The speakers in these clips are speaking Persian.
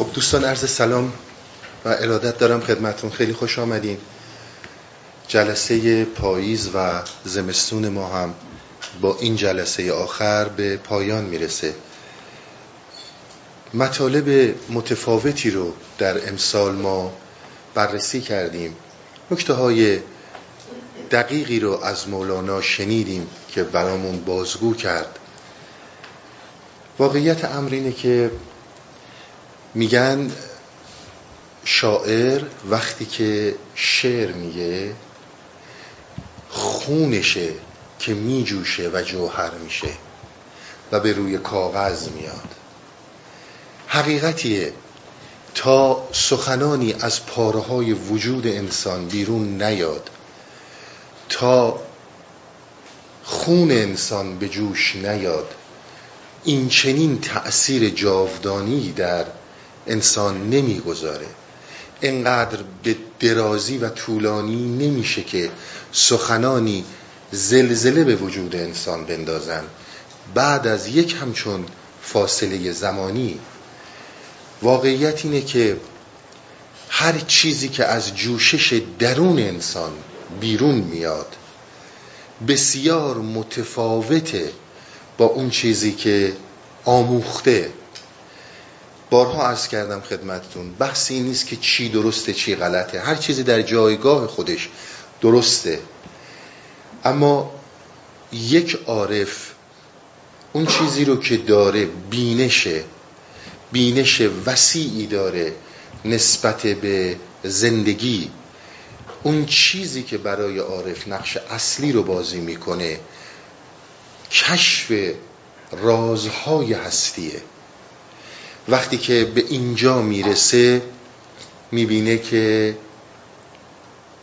خب دوستان عرض سلام و ارادت دارم خدمتون خیلی خوش آمدین. جلسه پاییز و زمستون ما هم با این جلسه آخر به پایان می‌رسه. مطالب متفاوتی رو در امسال ما بررسی کردیم. نکته های دقیقی رو از مولانا شنیدیم که برامون بازگو کرد. واقعیت امر اینه که میگن شاعر وقتی که شعر میگه خونشه که میجوشه و جوهر میشه و به روی کاغذ میاد. حقیقتیه تا سخنانی از پاره های وجود انسان بیرون نیاد تا خون انسان به جوش نیاد این چنین تأثیر جاودانی در انسان نمی‌گذاره. اینقدر به درازی و طولانی نمیشه که سخنانی زلزله به وجود انسان بندازن. بعد از یک همچون فاصله زمانی واقعیت اینه که هر چیزی که از جوشش درون انسان بیرون میاد بسیار متفاوته با اون چیزی که آموخته بارها عرض کردم خدمتتون بحثی نیست که چی درسته چی غلطه. هر چیزی در جایگاه خودش درسته. اما یک عارف اون چیزی رو که داره بینشه بینش وسیعی داره نسبت به زندگی اون چیزی که برای عارف نقش اصلی رو بازی می‌کنه کشف رازهای هستیه. وقتی که به اینجا می‌رسه می‌بینه که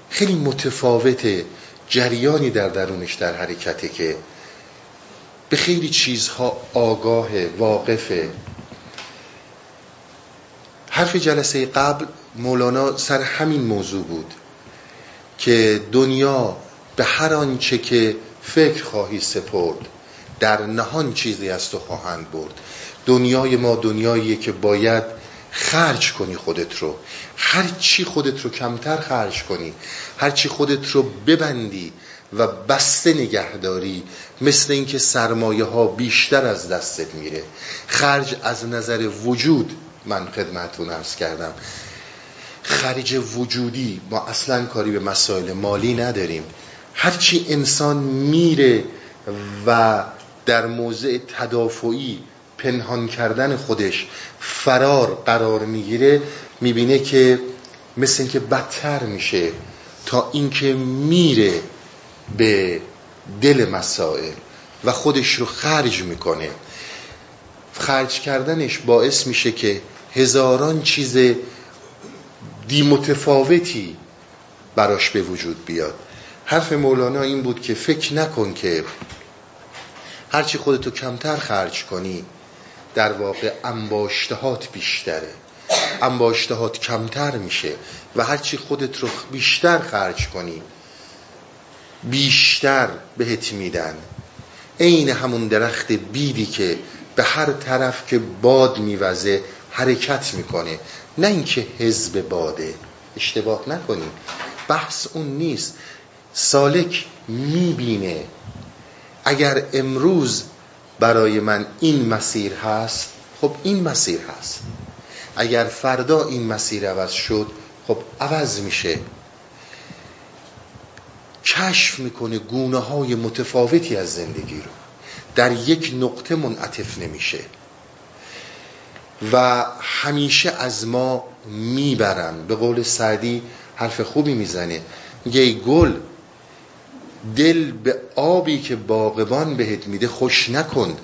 خیلی متفاوت جریانی در درونش در حرکته که به خیلی چیزها آگاه واقفه حرف جلسه قبل مولانا سر همین موضوع بود که دنیا به هر آنچه که فکر خواهی سپرد در نهان چیزی از تو خواهند برد. دنیای ما دنیاییه که باید خرج کنی خودت رو. هر چی خودت رو کمتر خرج کنی هر چی خودت رو ببندی و بسته نگهداری مثل اینکه سرمایه ها بیشتر از دستت میره. خرج از نظر وجود من خدمتون ارز کردم. خرج وجودی ما اصلا کاری به مسائل مالی نداریم. هرچی انسان میره و در موضع تدافعی پنهان کردن خودش فرار قرار می‌گیره می‌بینه که مثل اینکه بدتر میشه تا اینکه میره به دل مسائل و خودش رو خرج می‌کنه. خرج کردنش باعث میشه که هزاران چیز دی متفاوتی براش به وجود بیاد. حرف مولانا این بود که فکر نکن که هرچی خودتو کمتر خرج کنی در واقع انباشتهات بیشتره. انباشتهات کمتر میشه و هرچی خودت رو بیشتر خرج کنی بیشتر بهت میدن. عین همون درخت بیدی که به هر طرف که باد میوزه حرکت می‌کنه. نه اینکه حزب باده. اشتباه نکنیم. بحث اون نیست. سالک می‌بینه. اگر امروز برای من این مسیر هست خب این مسیر هست. اگر فردا این مسیر عوض شد خب عوض میشه. کشف می‌کنه گونه های متفاوتی از زندگی رو. در یک نقطه منعطف نمیشه. و همیشه از ما می‌برن. به قول سعدی حرف خوبی می‌زنه. میگه گل دل به آبی که باغبان بهت میده خوش نکن.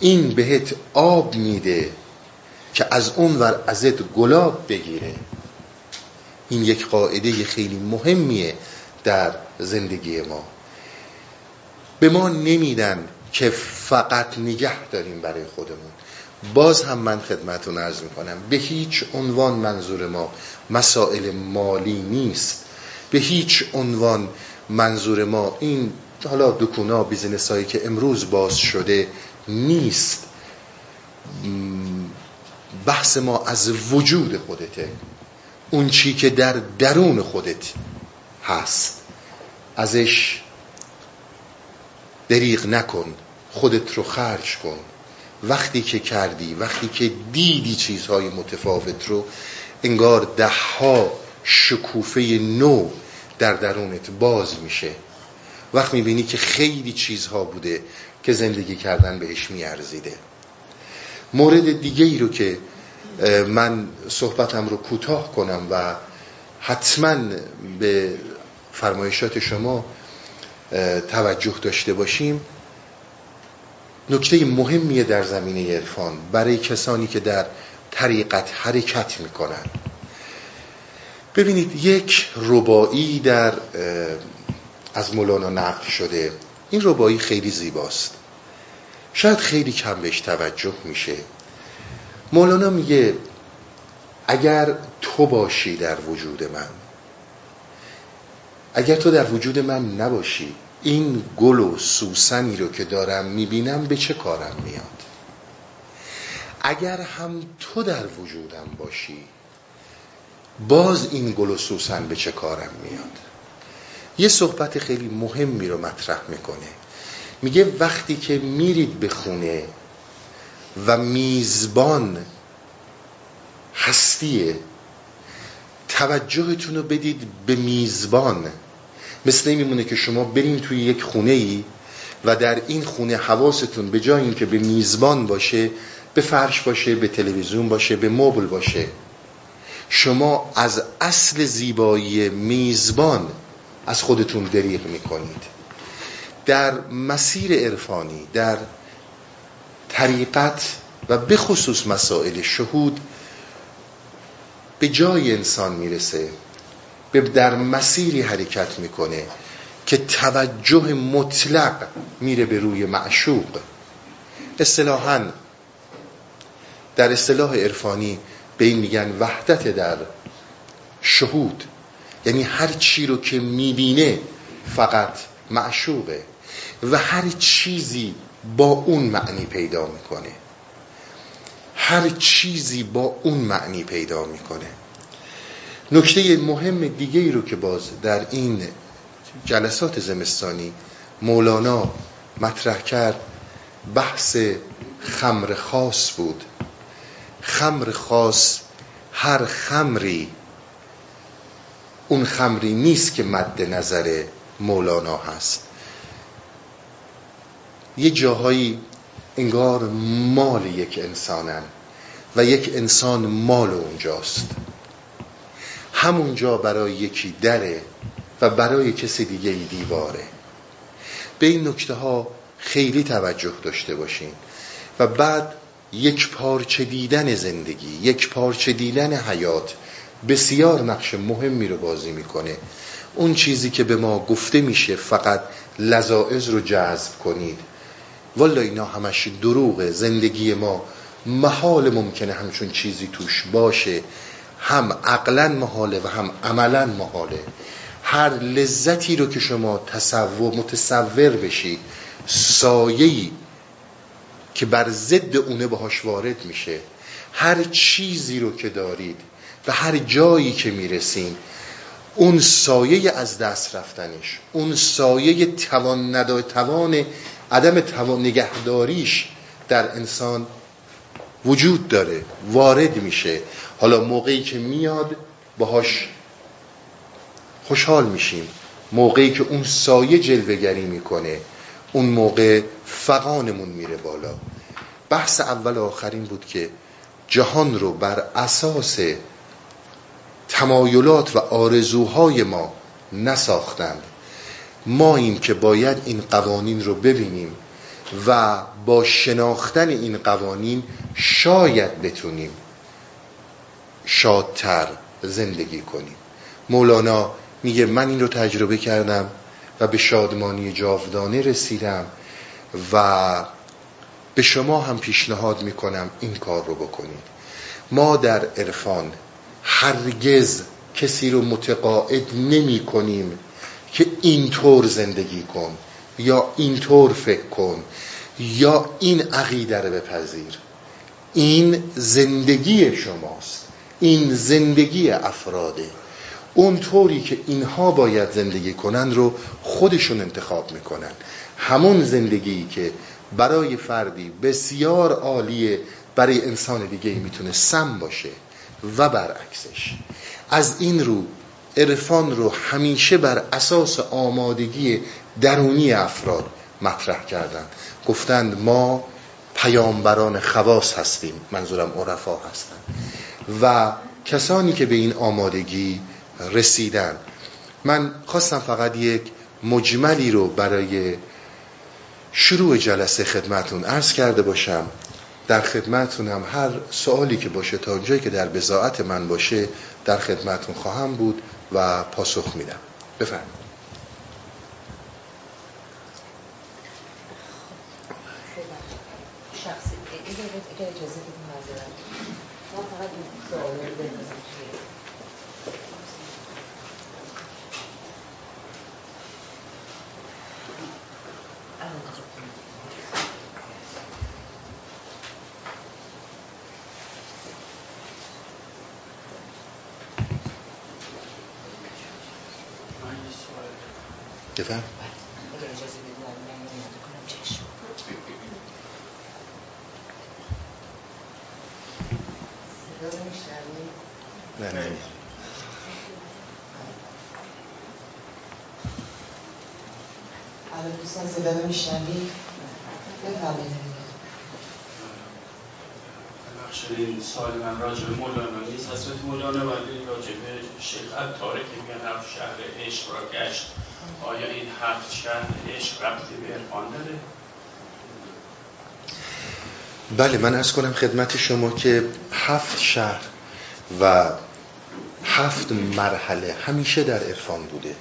این بهت آب میده که از اون ور ازت گلاب بگیره. این یک قاعده خیلی مهمیه در زندگی ما. به ما نمیدن که فقط نگه داریم برای خودمون. باز هم من خدمتون ارز می‌کنم به هیچ عنوان منظور ما مسائل مالی نیست. به هیچ عنوان منظور ما این حالا دکونا بیزنس هایی که امروز باز شده نیست. بحث ما از وجود خودته. اون چی که در درون خودت هست. ازش دریغ نکن. خودت رو خرج کن. وقتی که کردی وقتی که دیدی چیزهای متفاوت رو انگار ده ها شکوفه نو در درونت باز میشه. وقت می‌بینی که خیلی چیزها بوده که زندگی کردن بهش میارزیده. مورد دیگه ای رو که من صحبتم رو کوتاه کنم و حتما به فرمایشات شما توجه داشته باشیم. نکته مهمیه در زمینه عرفان. برای کسانی که در طریقت حرکت می‌کنن. ببینید یک ربایی در از مولانا نقل شده. این ربایی خیلی زیباست. شاید خیلی کم بهش توجه میشه. مولانا میگه اگر تو باشی در وجود من اگر تو در وجود من نباشی این گل و سوسنی رو که دارم می‌بینم به چه کارم میاد؟ اگر هم تو در وجودم باشی باز این گل و سوسن به چه کارم میاد؟ یه صحبت خیلی مهمی رو مطرح می‌کنه. میگه وقتی که میرید به خونه و میزبان هستیه توجهتون رو بدید به میزبان. مثل این میمونه که شما برین توی یک خونه ای و در این خونه حواستون به جای اینکه به میزبان باشه به فرش باشه به تلویزیون باشه به مبل باشه. شما از اصل زیبایی میزبان از خودتون دریغ می‌کنید. در مسیر عرفانی در طریقت و به خصوص مسائل شهود به جای انسان می‌رسه به در مسیری حرکت می‌کنه که توجه مطلق میره به روی معشوق. اصطلاحا در اصطلاح عرفانی به این میگن وحدت در شهود. یعنی هر چی رو که می‌بینه فقط معشوقه و هر چیزی با اون معنی پیدا می‌کنه. هر چیزی با اون معنی پیدا می‌کنه. نکته مهم دیگه ای رو که باز در این جلسات زمستانی مولانا مطرح کرد بحث خمر خاص بود. خمر خاص هر خمری اون خمری نیست که مد نظر مولانا هست. یه جاهایی انگار مال یک انسانن و یک انسان مال اونجاست. همونجا برای یکی دره و برای کسی دیگه ای دیواره. به این نکته ها خیلی توجه داشته باشین. و بعد یک پارچه دیدن زندگی یک پارچه دیدن حیات بسیار نقش مهمی رو بازی می‌کنه. اون چیزی که به ما گفته میشه فقط لذائز رو جذب کنید. والا اینا همش دروغه زندگی ما. محال ممکنه همچون چیزی توش باشه. هم عقلا محاله و هم عملا محاله. هر لذتی رو که شما تصور متصور بشید سایه‌ای که بر ضد اونه باهاش وارد میشه. هر چیزی رو که دارید و هر جایی که می‌رسین اون سایه از دست رفتنش اون سایه توان ندای توان عدم توان نگهداریش در انسان وجود داره وارد میشه. حالا موقعی که میاد باهاش خوشحال میشیم. موقعی که اون سایه جلوگری می‌کنه اون موقع فقانمون میره بالا. بحث اول آخرین بود که جهان رو بر اساس تمایلات و آرزوهای ما نساختند. ما این که باید این قوانین رو ببینیم و با شناختن این قوانین شاید بتونیم شادتر زندگی کنیم. مولانا میگه من این رو تجربه کردم و به شادمانی جاودانه رسیدم و به شما هم پیشنهاد می‌کنم این کار رو بکنید. ما در عرفان هرگز کسی رو متقاعد نمی کنیم که اینطور زندگی کن یا اینطور فکر کن یا این عقیده رو بپذیر. این زندگی شماست. این زندگی افراده. اونطوری که اینها باید زندگی کنن رو خودشون انتخاب می‌کنن. همون زندگی که برای فردی بسیار عالیه برای انسان دیگه می‌تونه سم باشه و برعکسش. از این رو عرفان رو همیشه بر اساس آمادگی درونی افراد مطرح کردن. گفتند ما پیامبران خواص هستیم منظورم عرفا هستن. و کسانی که به این آمادگی رسیدن. من خواستم فقط یک مجملی رو برای شروع جلسه خدمتون عرض کرده باشم در خدمتون هم هر سوالی که باشه تا اونجایی که در بزاعت من باشه در خدمتون خواهم بود و پاسخ میدم. بفرمایید. بفهم نه نه الان دوستان صدا میشنوید بفرمایید این سال من راجع به مولانا نیست حضرت مولانا ولی راجع به شیخ عطاره که میگن هفت شهر عشق را گشت آیا این هفت شهر عشق ربطی به عرفان داره؟ بله من از کنم خدمت شما که هفت شهر و هفت مرحله همیشه در عرفان بوده.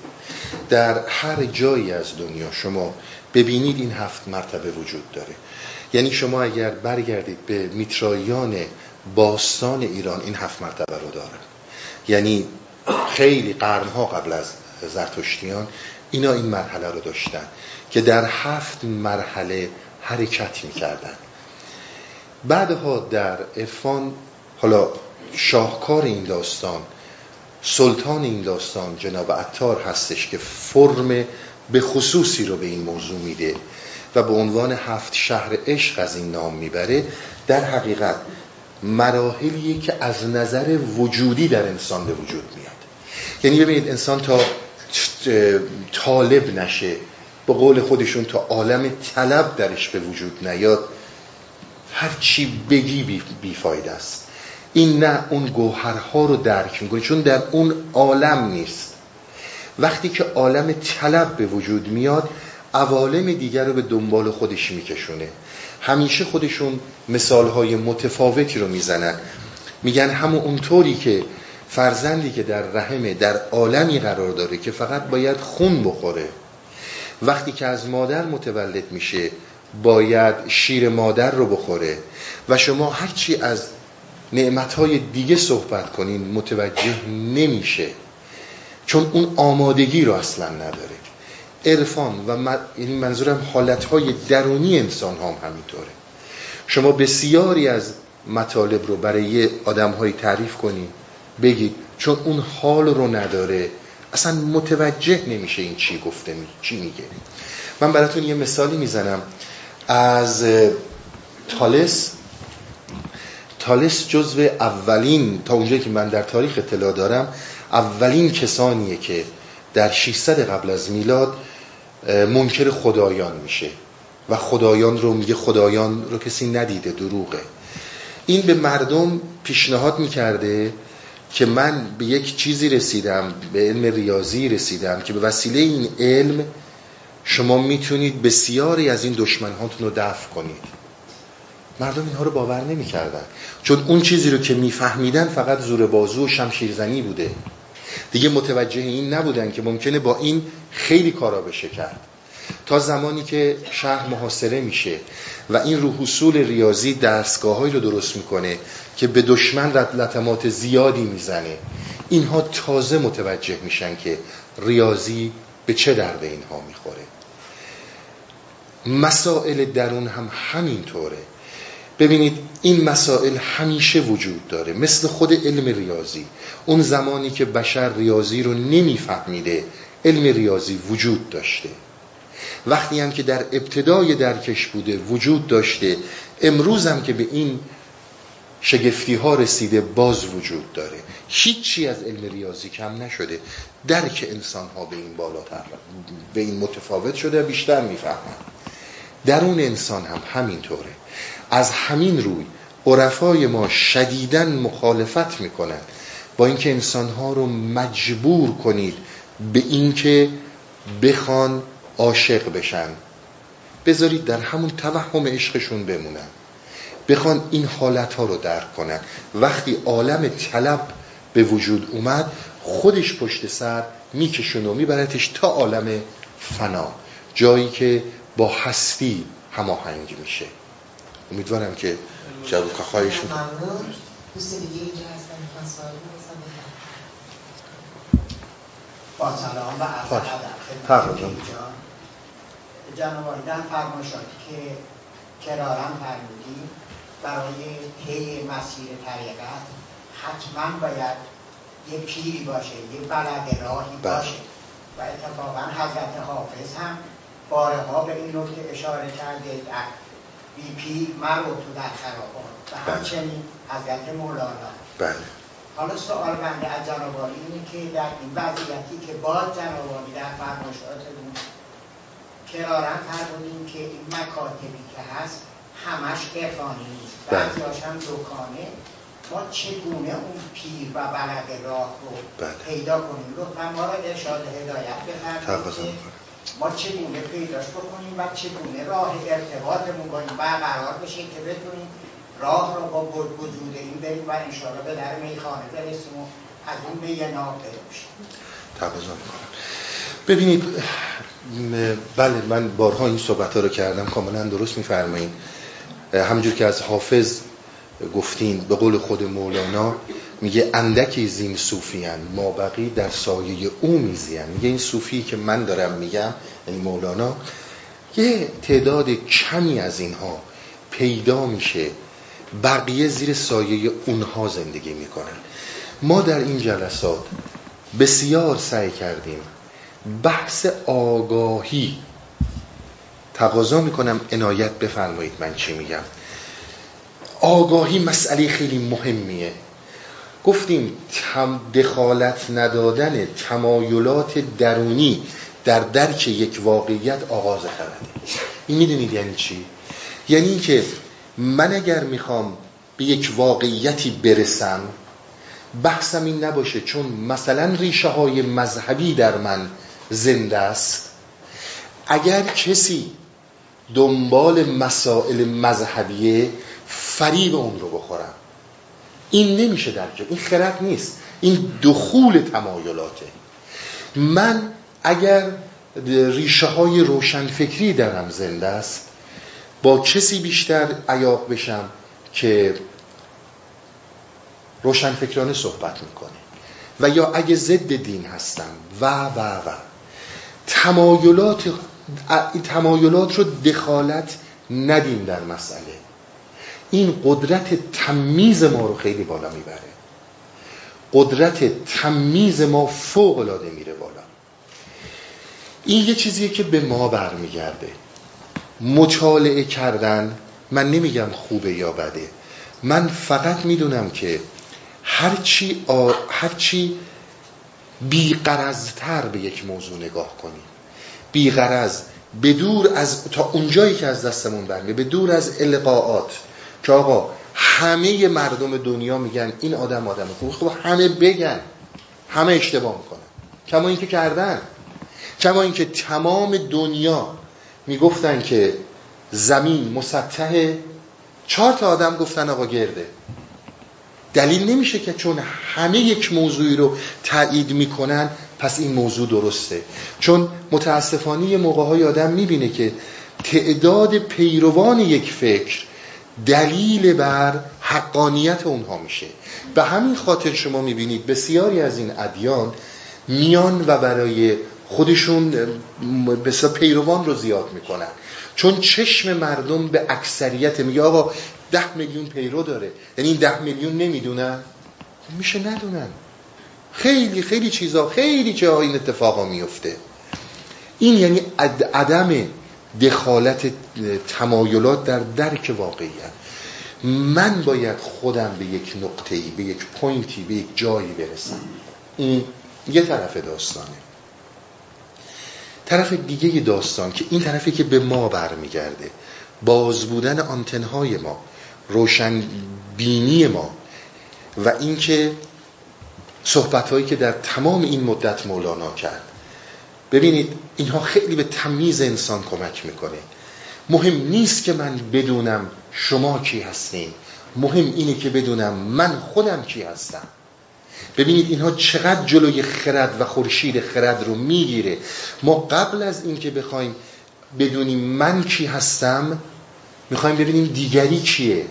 در هر جایی از دنیا شما ببینید این هفت مرتبه وجود داره. یعنی شما اگر برگردید به میترایان باستان ایران این هفت مرتبه رو دارن. یعنی خیلی قرنها قبل از زرتشتیان اینا این مرحله رو داشتن که در هفت مرحله حرکت می‌کردن. بعدها در عرفان حالا شاهکار این داستان سلطان این داستان جناب عطار هستش که فرم به خصوصی رو به این موضوع میده و به عنوان هفت شهر عشق از این نام می‌بره. در حقیقت مراحلیه که از نظر وجودی در انسان به وجود میاد. یعنی ببینید انسان تا طالب نشه به قول خودشون تا عالم طلب درش به وجود نیاد. هر چی بگی بیفاید است. این نه اون گوهرها رو درک می‌کنه چون در اون عالم نیست. وقتی که عالم طلب به وجود میاد عوالم دیگر رو به دنبال خودش میکشونه. همیشه خودشون مثالهای متفاوتی رو می‌زنن. میگن همون اونطوری که فرزندی که در رحمه در عالمی قرار داره که فقط باید خون بخوره. وقتی که از مادر متولد میشه باید شیر مادر رو بخوره و شما هرچی از نعمتهای دیگه صحبت کنین متوجه نمیشه. چون اون آمادگی رو اصلا نداره. عرفان و یعنی منظورم حالتهای درونی انسان هم همینطوره. شما بسیاری از مطالب رو برای آدم تعریف کنید بگید چون اون حال رو نداره اصلا متوجه نمیشه این چی گفته می... چی میگه. من براتون یه مثالی می‌زنم. از تالس. تالس جزو اولین تا اونجایی که من در تاریخ اطلاع دارم اولین کسانیه که در 600 قبل از میلاد منکر خدایان میشه. و خدایان رو میگه خدایان رو کسی ندیده دروغه. این به مردم پیشنهاد می‌کرده که من به یک چیزی رسیدم به علم ریاضی رسیدم که به وسیله این علم شما می‌تونید بسیاری از این دشمنهاتون رو دفع کنید. مردم اینها رو باور نمی‌کردن. چون اون چیزی رو که میفهمیدن فقط زور بازو و شمشیرزنی بوده. دیگه متوجه این نبودن که ممکنه با این خیلی کارا بشه کرد. تا زمانی که شهر محاصره میشه و این رو حصول ریاضی دستگاه رو درست می‌کنه که به دشمن لطمات زیادی می‌زنه اینها تازه متوجه میشن که ریاضی به چه درد اینها می‌خوره. مسائل درون هم همینطوره. ببینید این مسائل همیشه وجود داره. مثل خود علم ریاضی. اون زمانی که بشر ریاضی رو نمیفهمیده علم ریاضی وجود داشته. وقتی هم که در ابتدای درکش بوده وجود داشته امروز هم که به این شگفتی ها رسیده باز وجود داره. هیچی از علم ریاضی کم نشده. درک انسان ها به این بالاتر به این متفاوت شده بیشتر می‌فهمن. درون انسان هم همینطوره. از همین روی عرفای ما شدیدن مخالفت می‌کنن با اینکه انسانها رو مجبور کنید به اینکه بخوان عاشق بشن. بذارید در همون توهم عشقشون بمونن. بخوان این حالت ها رو درک کنن. وقتی عالم طلب به وجود اومد خودش پشت سر میکشون و میبرتش تا عالم فنا. جایی که با هستی هماهنگ میشه. امیدوارم که جواب خواهیشون با سلام و عرض ادب. جناب در فرمایشاتی که کرارم فرمودیم برای طی مسیر طریقت حتما باید یه پیری باشه یه بلد راهی بله. باشه. و اتفاقا حضرت حافظ هم بارها به این نکته اشاره کرده در بی پیر مرو تو در خرابات. و بله. همچنین حضرت مولانا. بله. حالا سوال بنده از جنابالی اینه که در این وضعیتی که باز جنابالی در فرمایشاتتون کرارن فرمودیم که این مکاتبی که هست همش ارفانی نیست. بله. بعضی هم دکانه. ما چگونه اون پیر و بلد راه رو بله. پیدا کنیم؟ لطفا ما را ارشاد هدایت بفرمایید ما چگونه پیداش بکنیم و چگونه راه ارتباطمون با این برقرار بشه که بتونیم راه رو با وجود این بریم و انشاءالله به در میخانه برسیم و از اون به یه نام می‌کنم. ببینید بله من بارها این صحبت ها رو کردم. کاملا درست میفرمایید. همجور که از حافظ گفتین به قول خود مولانا میگه اندکی زین صوفیان ما بقی در سایه او میزین میگه این صوفی که من دارم میگم یعنی مولانا یه تعداد کمی از اینها پیدا میشه بقیه زیر سایه اونها زندگی می‌کنن. ما در این جلسات بسیار سعی کردیم بحث آگاهی. تقاضا می‌کنم عنایت بفرمایید من چی میگم. آگاهی مسئله خیلی مهمیه. گفتیم دخالت ندادن تمایلات درونی در درک یک واقعیت آغاز خرده این می‌دونید یعنی چی؟ یعنی که من اگر می‌خوام به یک واقعیتی برسم بحثم این نباشه چون مثلا ریشه های مذهبی در من زنده است. اگر کسی دنبال مسائل مذهبیه فریب اون رو بخورم. این نمیشه درک این خرد نیست. این دخول تمایلاته. من اگر ریشه های روشنفکری درم زنده است با کسی بیشتر عیاق بشم که روشنفکرانه صحبت می‌کنه. و یا اگه ضد دین هستم. و و و. تمایلات تمایلات رو دخالت ندیم در مسئله. این قدرت تمیز ما رو خیلی بالا می‌بره. قدرت تمیز ما فوق العاده میره بالا. این یه چیزیه که به ما برمیگرده. مطالعه کردن من نمیگم خوبه یا بده. من فقط می‌دونم که هرچی, آ... هرچی بیقرزتر به یک موضوع نگاه کنیم. بیقرز به دور از تا اونجایی که از دستمون برمه به دور از القاعات. که آقا همه مردم دنیا میگن این آدم آدم خوب خب همه بگن. همه اشتباه می‌کنن. کما اینکه کردن. کما اینکه تمام دنیا می‌گفتن که زمین مسطح چهار تا آدم گفتن آقا گرده. دلیل نمیشه که چون همه یک موضوعی رو تایید می‌کنن پس این موضوع درسته. چون متاسفانه یه موقع های آدم می‌بینه که تعداد پیروان یک فکر دلیل بر حقانیت اونها میشه. به همین خاطر شما می‌بینید بسیاری از این ادیان میان و برای خودشون بسیار پیروان رو زیاد می‌کنن. چون چشم مردم به اکثریت میگه آقا ده میلیون پیرو داره. یعنی این ده میلیون نمی‌دونن. خب میشه ندونن. خیلی خیلی چیزا خیلی جاها این اتفاقا میفته این یعنی عدم دخالت تمایلات در درک واقعیت. من باید خودم به یک نقطه‌ای به یک پوینتی به یک جایی برسم. این یه طرف داستانه. طرف دیگه داستان که این طرفی که به ما برمیگرده. باز بودن آنتنهای ما روشن بینی ما و اینکه صحبت هایی که در تمام این مدت مولانا کرد. ببینید اینها خیلی به تمیز انسان کمک می‌کنه. مهم نیست که من بدونم شما کی هستین. مهم اینه که بدونم من خودم کی هستم. ببینید اینها چقدر جلوی خرد و خورشید خرد رو می‌گیره. ما قبل از اینکه بخوایم بدونیم من کی هستم می‌خوایم ببینیم دیگری کیه.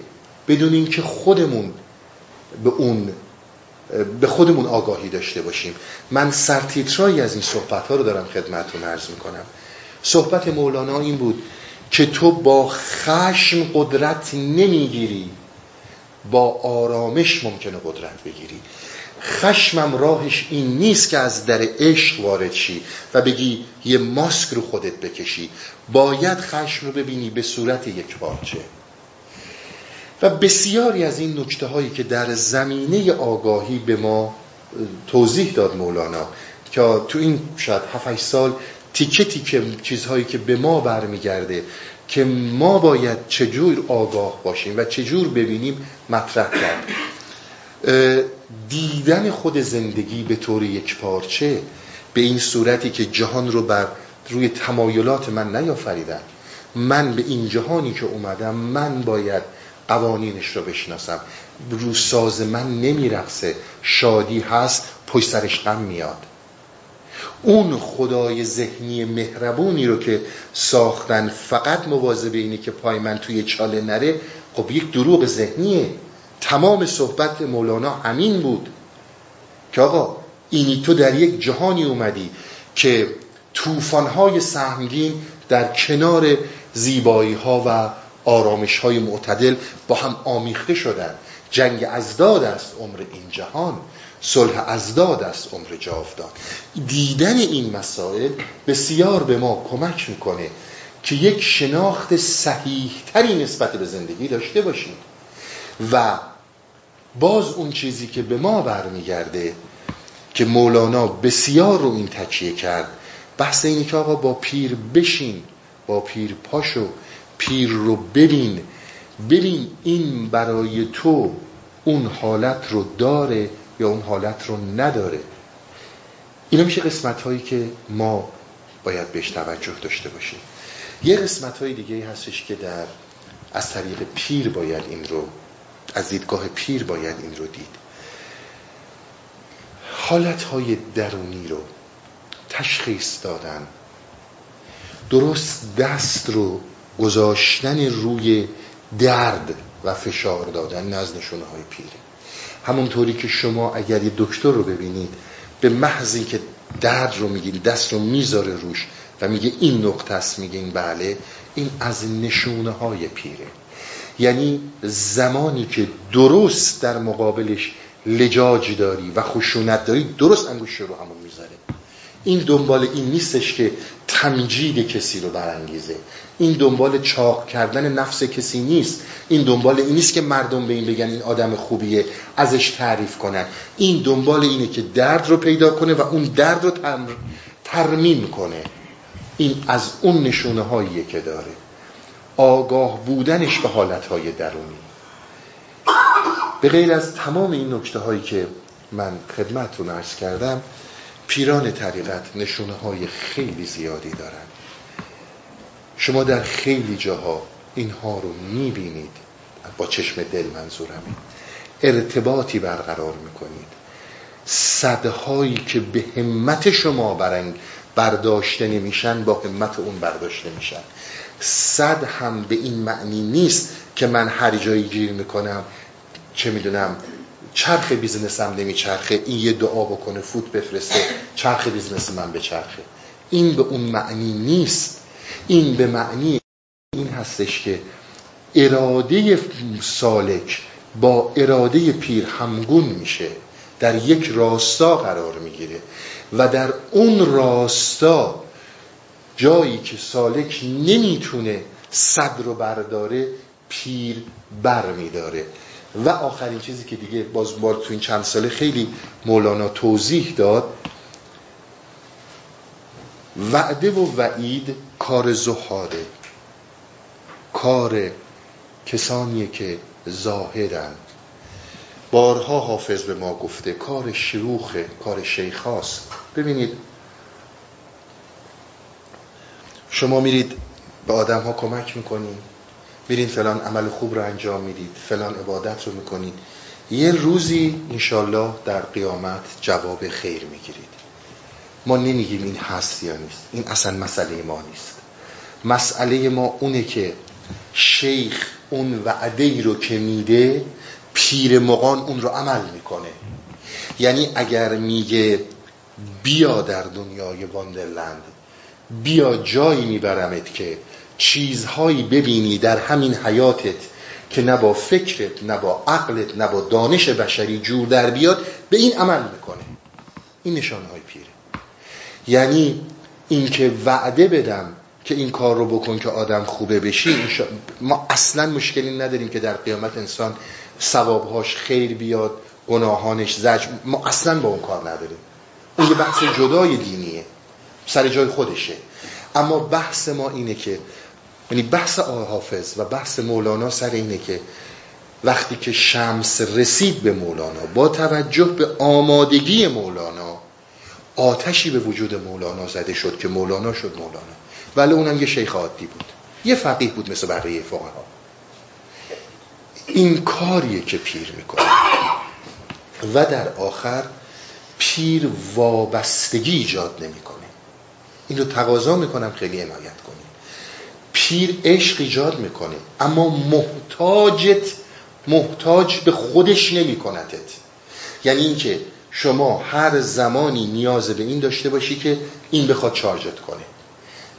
بدونیم که خودمون به اون به خودمون آگاهی داشته باشیم. من سرتیترایی از این صحبت ها رو دارم خدمتتون عرض می‌کنم. صحبت مولانا این بود که تو با خشم قدرت نمی‌گیری. با آرامش ممکنه قدرت بگیری. خشمم راهش این نیست که از در عشق وارد شی و بگی یه ماسک رو خودت بکشی. باید خشم رو ببینی به صورت یک پارچه و بسیاری از این نکته هایی که در زمینه آگاهی به ما توضیح داد مولانا که تو این شاید 7 سال تیکه تیکه چیزهایی که به ما برمیگرده که ما باید چجور آگاه باشیم و چجور ببینیم مطرح کرد. دیدن خود زندگی به طور یک پارچه به این صورتی که جهان رو بر روی تمایلات من نیافریدن من به این جهانی که اومدم من باید قوانینش رو بشناسم. رو ساز من نمیرقصه. شادی هست پشت سرش غم میاد. اون خدای ذهنی مهربونی رو که ساختن فقط مواظب اینه که پای من توی چاله نره خب یک دروغ ذهنیه. تمام صحبت مولانا همین بود. که آقا اینی تو در یک جهانی اومدی که توفانهای سهمگین در کنار زیبایی ها و آرامش های معتدل با هم آمیخته شدن. جنگ ازداد است عمر این جهان. صلح ازداد است عمر جاودان. دیدن این مسائل بسیار به ما کمک می‌کنه که یک شناخت صحیح تری نسبت به زندگی داشته باشیم. و باز اون چیزی که به ما برمیگرده که مولانا بسیار رو این تکیه کرد بحث اینه که آقا با پیر بشین با پیر پاشو. پیر رو ببین ببین این برای تو اون حالت رو داره یا اون حالت رو نداره. اینا میشه قسمت هایی که ما باید بهش توجه داشته باشیم. یه قسمت های دیگه هستش که در از طریق پیر باید این رو از دیدگاه پیر باید این رو دید. حالت های درونی رو تشخیص دادن. درست دست رو گذاشتن روی درد و فشار دادن نزد نشونه های پیره همونطوری که شما اگر یه دکتر رو ببینید به محضی که درد رو میگین دست رو می‌ذاره روش و میگه این نقطه است میگه این بله این از نشونه های پیره. یعنی زمانی که درست در مقابلش لجاج داری و خشونت داری درست انگوش رو همون می‌ذاره. این دنبال این نیستش که تمجید کسی رو برانگیزه. این دنبال چاق کردن نفس کسی نیست. این دنبال این نیست که مردم به این بگن این آدم خوبیه ازش تعریف کنن. این دنبال اینه که درد رو پیدا کنه و اون درد رو ترمیم کنه. این از اون نشونه هاییه که داره. آگاه بودنش به حالت های درونی. به غیر از تمام این نکته هایی که من خدمتتون عرض کردم پیران طریقت نشونه های خیلی زیادی دارن. شما در خیلی جاها اینها رو می‌بینید. با چشم دل منظورمه. ارتباطی برقرار می‌کنید. صدهایی که به همت شما برنگ برداشته نمیشن با همت اون برداشته میشن. صد هم به این معنی نیست که من هر جایی گیر می‌کنم. چه می‌دونم چرخ business م نمیچرخه. این یه دعا بکنه فوت بفرسته چرخ business من بچرخه این به اون معنی نیست. این به معنی این هستش که اراده سالک با اراده پیر همگون میشه. در یک راستا قرار می‌گیره و در اون راستا جایی که سالک نمی‌تونه صد رو برداره پیر بر میداره. و آخرین چیزی که دیگه باز بار تو این چند ساله خیلی مولانا توضیح داد وعده و وعید کار زهاده. کار کسانیه که زاهدن بارها حافظ به ما گفته کار شروخه کار شیخاست. ببینید شما میرید به آدم ها کمک می‌کنید. میرین فلان عمل خوب رو انجام می‌دید فلان عبادت رو می‌کنید. یه روزی انشالله در قیامت جواب خیر می‌گیرید. ما نمیگیم این هست یا نیست این اصلا مسئله ما نیست. مسئله ما اونه که شیخ اون وعده ای رو که میده پیر مقان اون رو عمل می‌کنه. یعنی اگر میگه بیا در دنیای واندرلند بیا جایی میبرمت که چیزهایی ببینی در همین حیاتت که نه با فکرت نه با عقلت نه با دانش بشری جور در بیاد به این عمل می‌کنه. این نشانه های پیره. یعنی اینکه وعده بدم که این کار رو بکن که آدم خوبه بشی ما اصلا مشکلی نداریم که در قیامت انسان ثوابهاش خیر بیاد گناهانش زج ما اصلا با اون کار نداریم. اون یه بحث جدای دینیه. سر جای خودشه. اما بحث ما اینه که یعنی بحث حافظ و بحث مولانا سر اینه که وقتی که شمس رسید به مولانا با توجه به آمادگی مولانا آتشی به وجود مولانا زده شد که مولانا شد مولانا. ولی اونم یه شیخ عادی بود. یه فقیه بود مثل بقیه فقها. این کاریه که پیر می‌کنه. و در آخر پیر وابستگی ایجاد نمی‌کنه. این رو تقاضا می‌کنم خیلی عنایت کنیم پیر عشق ایجاد می‌کنه. اما محتاجت محتاج به خودش نمیکنتت یعنی اینکه شما هر زمانی نیاز به این داشته باشی که این بخواد چارجت کنه.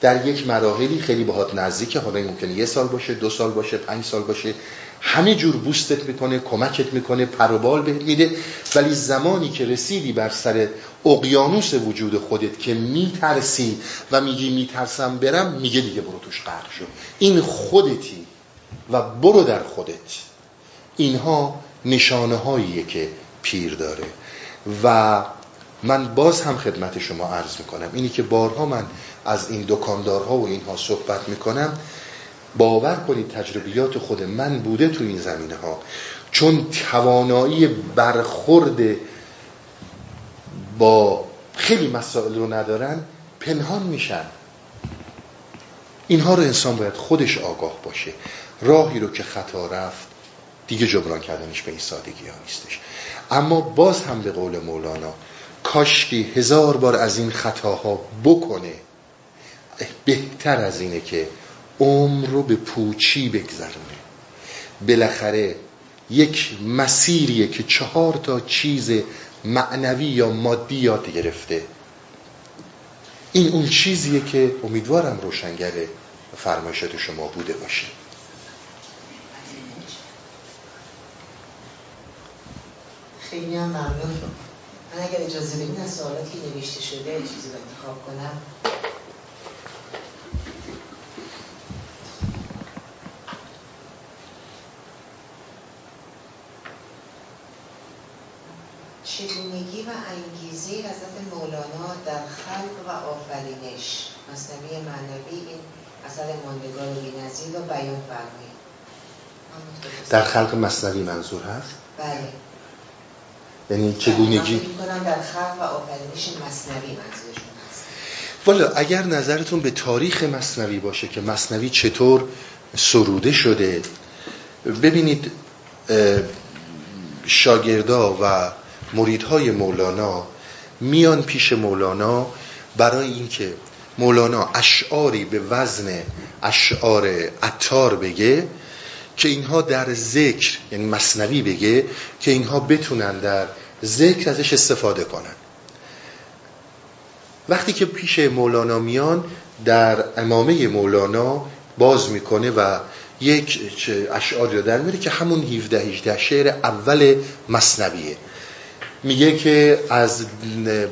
در یک مراحلی خیلی باهات نزدیکه. حالا ممکنه یه سال باشه دو سال باشه پنج سال باشه. همه جور بوستت می‌کنه کمکت می‌کنه پروبال بهت میده. ولی زمانی که رسیدی بر سر اقیانوس وجود خودت که میترسی و میگی میترسم برم میگه دیگه برو توش غرق شو. این خودتی و برو در خودت. اینها نشانه هاییه که پیر داره. و من باز هم خدمت شما عرض می‌کنم. اینی که بارها من از این دکاندارها و اینها صحبت می‌کنم باور کنید تجربیات خود من بوده تو این زمینه ها چون توانایی برخورد با خیلی مسائل رو ندارن پنهان میشن. اینها رو انسان باید خودش آگاه باشه. راهی رو که خطا رفت دیگه جبران کردنش به این سادگی ها نیستش. اما باز هم به قول مولانا کاشکی هزار بار از این خطاها بکنه بهتر از اینه که عمر رو به پوچی بگذرونه. بالاخره یک مسیریه که چهار تا چیز معنوی یا مادی یاد گرفته. این اون چیزیه که امیدوارم روشنگر فرمایشات شما بوده باشه. خیلی هم ممنون. من اگر اجازه بدین از سوالاتی نوشته شده چیزی رو انتخاب کنم چگونگی و انگیزه حضرت مولانا در خلق و آفرینش. مصنوی معنوی این اثر ماندگار و بینظیر رو بیان فرمایید در خلق مصنوی منظور هست؟ بله. یعنی چگونگی؟ کنم در خلق و آفرینش مصنوی منظورشون هست. والا اگر نظرتون به تاریخ مصنوی باشه که مصنوی چطور سروده شده ببینید شاگردا و مریدهای مولانا میان پیش مولانا برای اینکه مولانا اشعاری به وزن اشعار عطار بگه که اینها در ذکر یعنی مصنوی بگه که اینها بتونن در ذکر ازش استفاده کنن. وقتی که پیش مولانا میان در امامه مولانا باز می‌کنه و یک اشعاری رو در میره که همون 17 18 شعر اول مصنویه. میگه که از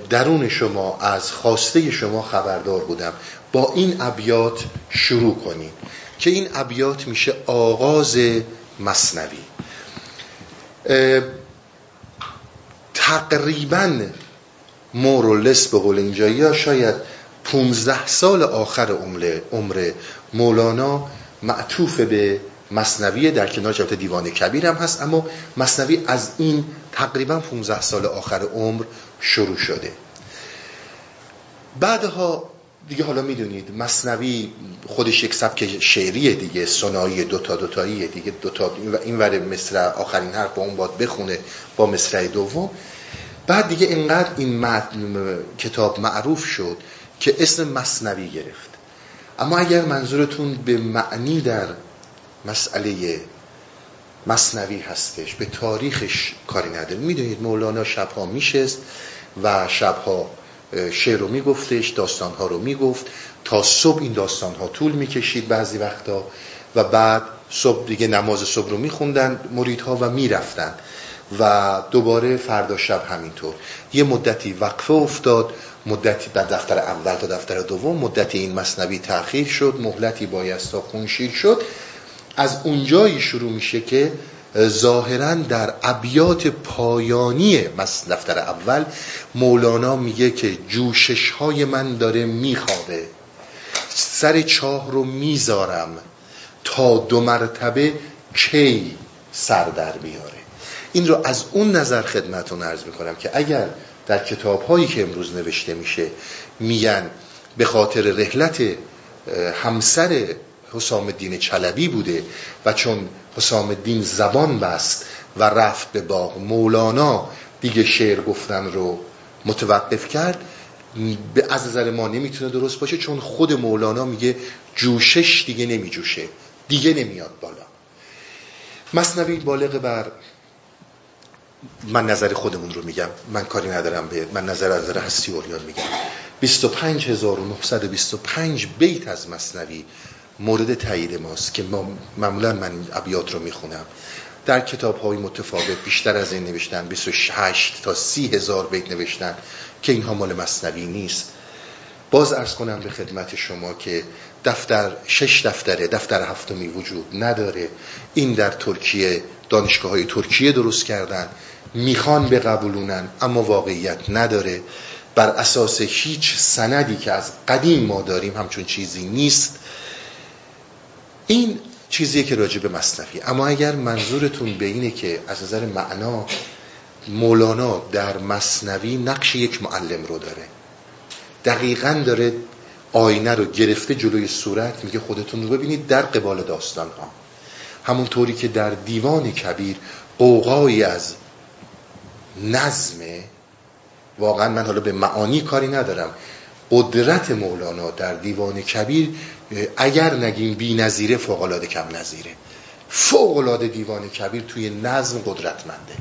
درون شما از خواسته شما خبردار بودم. با این ابیات شروع کنیم که این ابیات میشه آغاز مصنوی. تقریبا مورولس به قول اینجا یا شاید 15 سال آخر عمر مولانا معطوف به مصنوی در کنار جبت دیوان کبیر هم هست اما مصنوی از این تقریبا 15 سال آخر عمر شروع شده. بعدها دیگه حالا می‌دونید مصنوی خودش یک سبک شعریه دیگه سنایی دوتا دوتاییه دیگه دوتا این ور مصر آخرین حرف با اون باد بخونه با مصرع دوم. بعد دیگه اینقدر این کتاب معروف شد که اسم مصنوی گرفت. اما اگر منظورتون به معنی در مسئله مصنوی هستش. به تاریخش کاری نداره. می‌دونید مولانا شبها میشست و شبها شعر رو میگفتش داستانها رو می‌گفت. تا صبح این داستانها طول می‌کشید بعضی وقتا و بعد صبح دیگه نماز صبح رو میخوندن مریدها و می‌رفتن. و دوباره فردا شب همینطور. یه مدتی وقفه افتاد مدتی در دفتر اول تا دفتر دوم مدتی این مصنوی تأخیر شد مهلتی بایستا خونشیر شد. از اونجایی شروع میشه که ظاهرا در ابیات پایانی دفتر اول مولانا میگه که جوشش های من داره میخوابه. سر چاه رو می‌ذارم تا دو مرتبه کی سر در بیاره. این رو از اون نظر خدمتون عرض می‌کنم که اگر در کتاب هایی که امروز نوشته میشه میگن به خاطر رحلت همسر حسام الدین چلبی بوده و چون حسام الدین زبان بست و رفت به باغ مولانا دیگه شعر گفتن رو متوقف کرد به از نظر ما نمی‌تونه درست باشه چون خود مولانا میگه جوشش دیگه نمیجوشه دیگه نمیاد بالا. مصنوی بالغ بر من نظر خودمون رو میگم من کاری ندارم به من نظر از نظر هستی اوریان میگم. 25925 بیت از مصنوی مورد تایید ماست که ما معمولا من ابیات رو می‌خونم. در کتاب های متفاوت بیشتر از این نوشتن 28 تا 30 هزار بیت نوشتن که اینها مال مصنوی نیست. باز ارز کنم به خدمت شما که دفتر شش دفتره دفتر هفتمی وجود نداره. این در ترکیه دانشگاه های ترکیه درست کردن. می‌خوان بقبولونن اما واقعیت نداره. بر اساس هیچ سندی که از قدیم ما داریم همچون چیزی نیست. این چیزیه که راجع به مصنفی. اما اگر منظورتون به اینه که از نظر معنا مولانا در مصنوی نقش یک معلم رو داره. دقیقا داره آینه رو گرفته جلوی صورت میگه خودتون رو ببینید در قبال داستان ها همونطوری که در دیوان کبیر قوقایی از نظمه واقعا من حالا به معانی کاری ندارم قدرت مولانا در دیوان کبیر اگر نگیم بی نظیره فوقلاده کم نظیره. فوقلاده دیوان کبیر توی نظم قدرتمنده.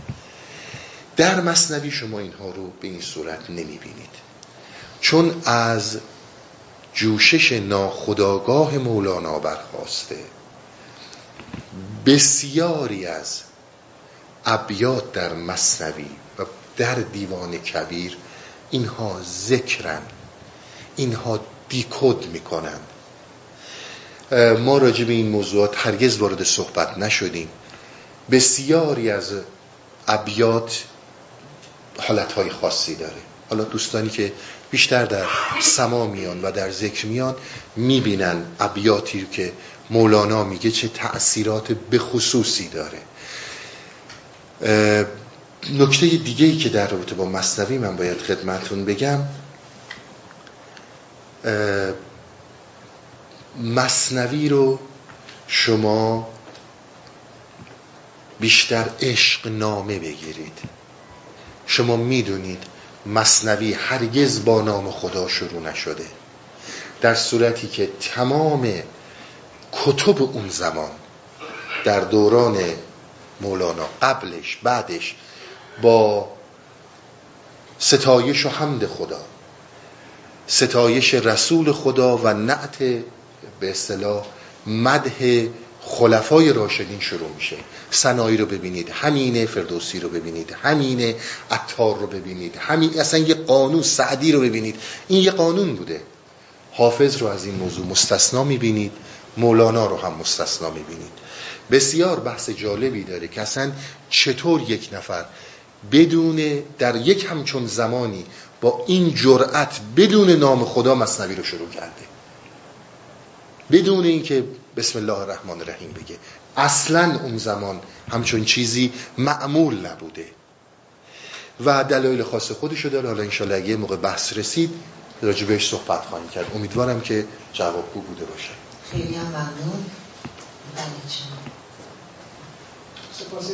در مصنوی شما اینها رو به این صورت نمی بینید چون از جوشش ناخداگاه مولانا برخواسته بسیاری از ابیات در مصنوی و در دیوان کبیر اینها ذکرن. اینها دیکود می‌کنن ما راجع به این موضوعات هرگز وارد صحبت نشدیم. بسیاری از ابیات حالتهای خاصی داره. حالا دوستانی که بیشتر در سما میان و در ذکر میان می‌بینن ابیاتی که مولانا میگه چه تأثیرات به خصوصی داره نکته دیگه ای که در رابطه با مصنوی من باید خدمتون بگم مصنوی رو شما بیشتر عشق نامه بگیرید. شما می‌دونید مصنوی هرگز با نام خدا شروع نشده. در صورتی که تمام کتب اون زمان در دوران مولانا قبلش بعدش با ستایش و حمد خدا ستایش رسول خدا و نعت به اصطلاح مده خلفای راشدین شروع میشه. سنایی رو ببینید همینه فردوسی رو ببینید همینه عطار رو ببینید همین اصلا یه قانون سعدی رو ببینید. این یه قانون بوده. حافظ رو از این موضوع مستثنا می‌بینید مولانا رو هم مستثنا می‌بینید. بسیار بحث جالبی داره که اصلا چطور یک نفر بدون در یک همچون زمانی با این جرأت بدون نام خدا مصنوی رو شروع کرده. بدون اینکه بسم الله الرحمن الرحیم بگه. اصلا اون زمان همچون چیزی معمول نبوده. و دلایل خاص خودشو داره. حالا انشالله اگه موقع بحث رسید راجبش صحبت خواهیم کرد. امیدوارم که جوابگو بوده باشه. خیلی هم ممنون. بله سپاس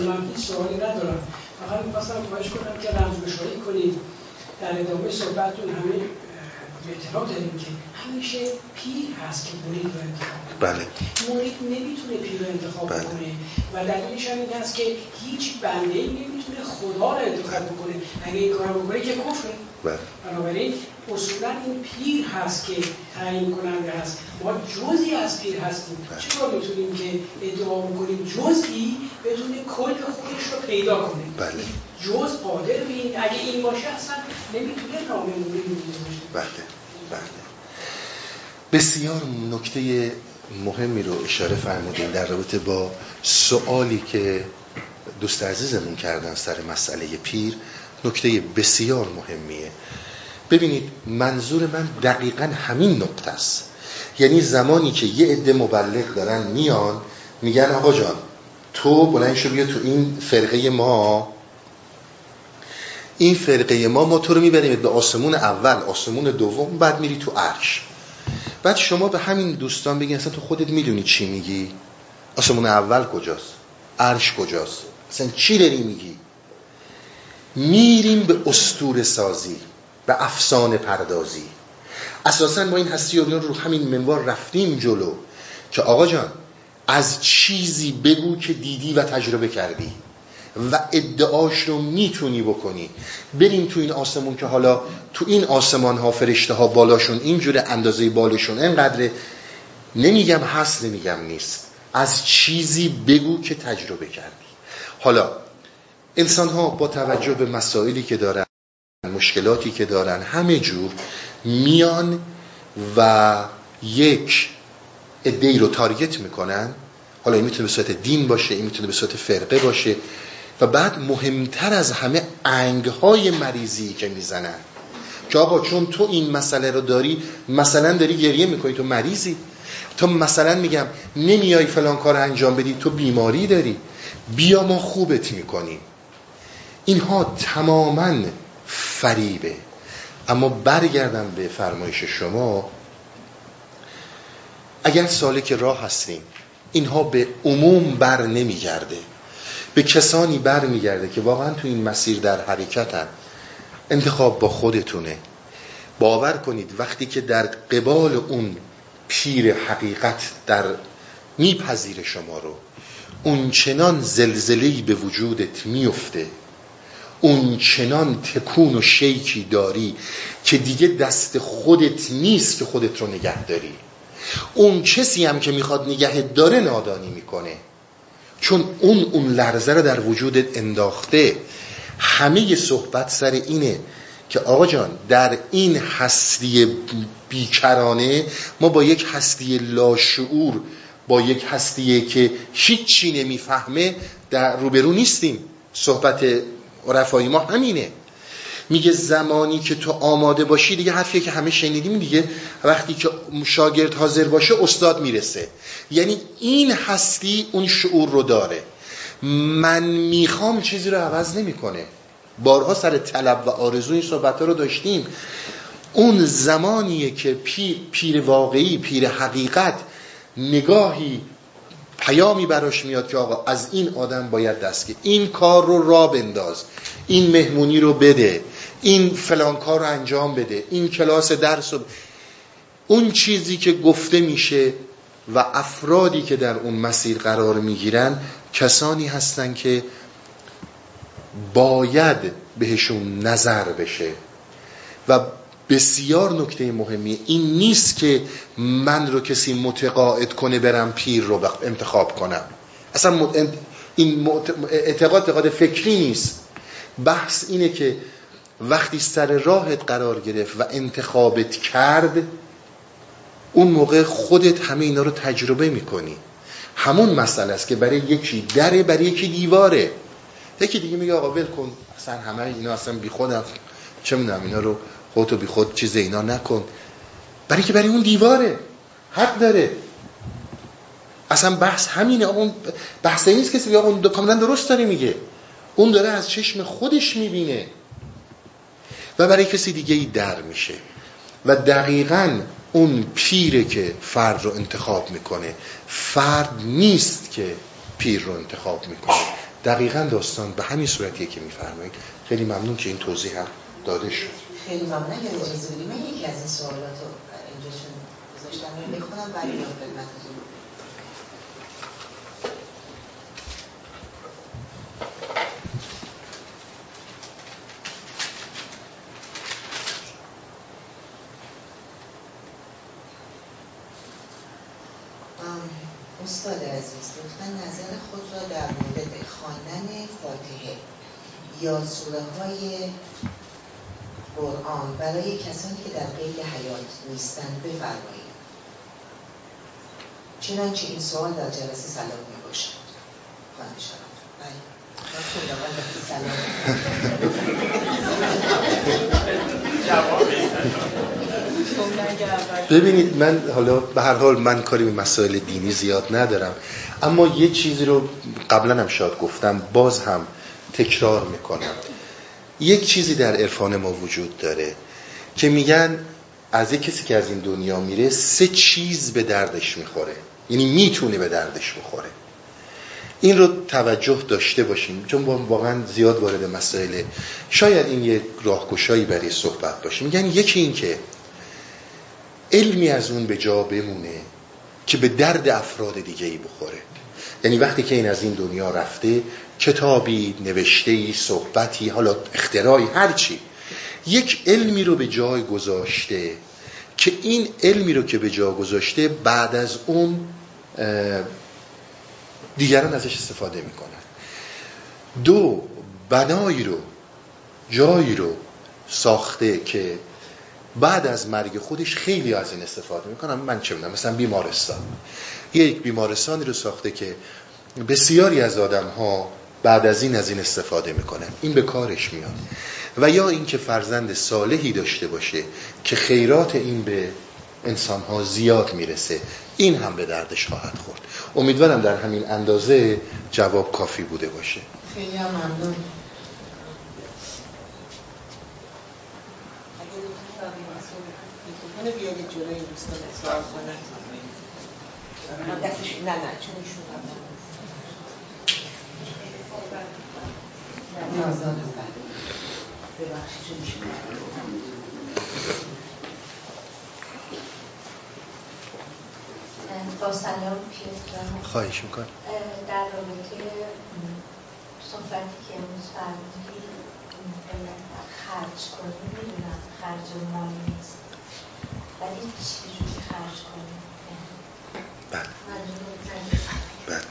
من هیچ سوالی ندارم. فقط می‌خواستم خواهش کنم که رمزگشایی کنید. در ادامه صحبتتون همه اعتراف داریم که همیشه پیر هست که مرید رو انتخاب بله. مرید نمی‌تونه پیر رو انتخاب بله. کنه. و دلیلش هم این هست که هیچ بنده نمی‌تونه خدا رو انتخاب بکنه. اگه این کار بکنه که کفره. بله. بنابراین اصولا این پیر هست که تعیین کننده هست. ما جزی از پیر هستیم. بله. چطور می‌تونیم که ادعا بکنیم جزئی بدون کل خودش رو پیدا کنه؟ بله. جز قادر به این. اگه این باشه اصلا نمی‌تونه نام موری باشه بله. بله. بسیار نکته مهمی رو اشاره فرمودین در رابطه با سوالی که دوست عزیزمون کردن سر مسئله پیر نکته بسیار مهمیه. ببینید منظور من دقیقا همین نقطه است. یعنی زمانی که یه عده مبلغ دارن میان میگن آقا جان تو بلند شو بیا تو این فرقه ما. این فرقه ما ما تو رو می‌بریم به آسمون اول آسمون دوم بعد میری تو عرش. بعد شما به همین دوستان بگین اصلا تو خودت می‌دونی چی میگی؟ آسمون اول کجاست؟ عرش کجاست؟ اصلا چی داری میگی؟ میریم به استور سازی به افسانه پردازی. اساسا ما این هستی و رو همین منوار رفتیم جلو. که آقا جان از چیزی بگو که دیدی و تجربه کردی. و ادعاش رو می‌تونی بکنی. بریم تو این آسمون که حالا تو این آسمان ها فرشته ها بالاشون اینجوره اندازه بالشون اینقدر نمیگم هست نمیگم نیست. از چیزی بگو که تجربه کردی. حالا انسان ها با توجه به مسائلی که دارن مشکلاتی که دارن همه جور میان و یک ادهی رو تارگت می‌کنن. حالا این می‌تونه به صورت دین باشه این می‌تونه به صورت فرقه باشه. و بعد مهمتر از همه انگهای مریضی که می‌زنن. که آقا چون تو این مسئله رو داری مثلا داری گریه می‌کنی تو مریضی. تو مثلا میگم نمیای فلان کار انجام بدی تو بیماری داری. بیا ما خوبت می‌کنیم اینها تماما فریبه. اما برگردم به فرمایش شما. اگر سالک راه هستیم اینها به عموم بر نمیگرده. به کسانی بر میگرده که واقعا تو این مسیر در حرکتن. انتخاب با خودتونه. باور کنید وقتی که در قبال اون پیر حقیقت در میپذیر شما رو اون چنان زلزلهی به وجودت میفته. اون چنان تکون و شیکی داری که دیگه دست خودت نیست که خودت رو نگه داری. اون کسی هم که می‌خواد نگهت داره نادانی می‌کنه. چون اون اون لرزه رو در وجودت انداخته همه صحبت سر اینه که آقا جان در این هستی بیکرانه ما با یک هستی لاشعور با یک هستی که هیچی نمی‌فهمه در روبرو نیستیم. صحبت رفایی ما همینه. میگه زمانی که تو آماده باشی دیگه حرفیه که همه شنیدیم دیگه. وقتی که شاگرد حاضر باشه استاد می‌رسه. یعنی این هستی اون شعور رو داره. من می‌خوام چیزی رو عوض نمی‌کنه. بارها سر طلب و آرزو این صحبت رو داشتیم. اون زمانیه که پیر, پیر واقعی پیر حقیقت نگاهی پیامی براش میاد که آقا از این آدم باید دست که این کار رو را بنداز. این مهمونی رو بده. این فلان کار رو انجام بده این کلاس درس رو اون چیزی که گفته میشه و افرادی که در اون مسیر قرار می‌گیرن کسانی هستن که باید بهشون نظر بشه. و بسیار نکته مهمیه این نیست که من رو کسی متقاعد کنه برم پیر رو انتخاب کنم. اصلا این اعتقاد اعتقاد فکری نیست. بحث اینه که وقتی سر راهت قرار گرفت و انتخابت کرد اون موقع خودت همه اینا رو تجربه می‌کنی. همون مسئله است که برای یکی دره برای یکی دیواره. یکی دیگه میگه آقا ول کن اصلا همه اینا اصلا بی خودم. چه می‌دونم اینا رو خودتو بی خود چیز اینا نکن. برای که برای اون دیواره. حق داره. اصلا بحث همینه. اون بحث نیست کسی بگه اون کاملا درست داره میگه. اون داره از چشم خودش می‌بینه. و برای کسی دیگه ای در میشه. و دقیقا اون پیره که فرد رو انتخاب می‌کنه فرد نیست که پیر رو انتخاب می‌کنه. دقیقا داستان به همین صورتیه که میفرمایید. خیلی ممنون که این توضیح هم داده شد. خیلی ممنون. اگر اجازه من یکی از این سوالات رو اینجا گذاشتم. بخونم برای خدمتتون استاد عزیز لطفا نظر خود را در مورد خواندن فاتحه یا سوره های قرآن برای کسانی که در قید حیات نیستند بفرمایید. چنانچه این سوال در جلسه سلام می باشد خانه شرف بله ببینید من حالا به هر حال من کاری به مسائل دینی زیاد ندارم. اما یه چیزی رو قبلا هم شاید گفتم باز هم تکرار می‌کنم. یک چیزی در عرفان ما وجود داره که میگن از یک کسی که از این دنیا میره سه چیز به دردش می‌خوره. یعنی می‌تونه به دردش بخوره. این رو توجه داشته باشیم چون واقعا زیاد وارد مسائل شاید این یک راهگشایی برای صحبت باشه میگن یکی این که علمی از اون به جا بمونه که به درد افراد دیگه ای بخوره. یعنی وقتی که این از این دنیا رفته کتابی نوشته صحبتی حالا اختراعی هرچی یک علمی رو به جای گذاشته که این علمی رو که به جا گذاشته بعد از اون دیگران ازش استفاده می‌کنن. دو بنایی رو جایی رو ساخته که بعد از مرگ خودش خیلی از این استفاده می‌کنن من چه می‌دونم؟ مثلا بیمارستان. یک بیمارستانی رو ساخته که بسیاری از آدم ها بعد از این از این استفاده می‌کنن. این به کارش میاد. و یا اینکه فرزند صالحی داشته باشه که خیرات این به انسان ها زیاد می‌رسه. این هم به دردش خواهد خورد. امیدوارم در همین اندازه جواب کافی بوده باشه. خیلی ممنون. نه نه چون با سلام خواهش میکن در رابطه صحبتی که امروز فرمودی خرج کنیم می‌دونم خرج مالی نیست. ولی چجوری خرج کنیم. بله. بله.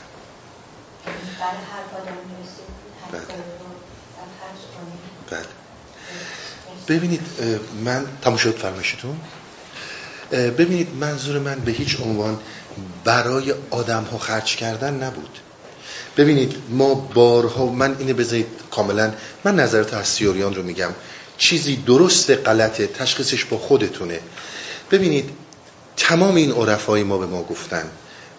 برای هر آدم بله. بله. ببینید من تموم شد فرمایشتون. ببینید منظور من به هیچ عنوان برای آدم ها خرج کردن نبود. ببینید ما بارها من اینه بذارید کاملا من نظرت از سیوریان رو میگم. چیزی درست غلطه تشخیصش با خودتونه. ببینید تمام این عرفای ما به ما گفتن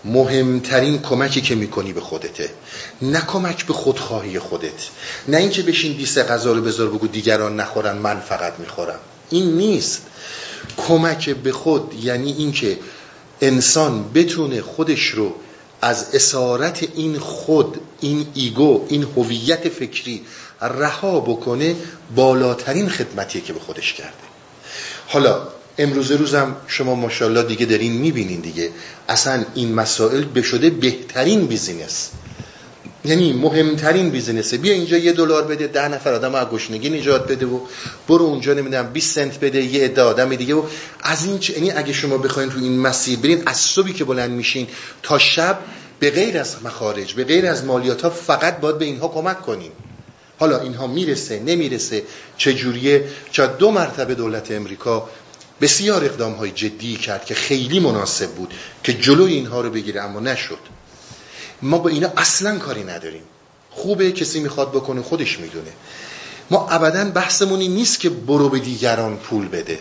مهمترین کمکی که می‌کنی به خودته. نه کمک به خودخواهی خودت. نه اینکه بشین دیست غذا رو بذار بگو دیگران نخورن من فقط می‌خورم. این نیست. کمک به خود یعنی اینکه انسان بتونه خودش رو از اسارت این خود این ego این هویت فکری رها بکنه بالاترین خدمتیه که به خودش کرده. حالا امروز روزم شما ماشاءالله دیگه دارین می‌بینین دیگه. اصلا این مسائل به شده بهترین business. یعنی مهمترین business ه. بیا اینجا یه دلار بده ده نفر آدم از گشنگی نجات بده و برو اونجا نمی‌دونم 20 سنت بده یه عده آدم دیگه و از این یعنی اگه شما بخواید تو این مسیر برین از صبحی که بلند میشین تا شب به غیر از مخارج به غیر از مالیات ها فقط باید به اینها کمک کنین. حالا اینها می‌رسه نمی‌رسه چجوریه؟ چه دو مرتبه دولت امریکا بسیار اقدام های جدی کرد که خیلی مناسب بود که جلوی اینها رو بگیره اما نشد. ما با اینا اصلا کاری نداریم. خوبه کسی می‌خواد بکنه خودش می‌دونه. ما ابدا بحثمون این نیست که برو به دیگران پول بده.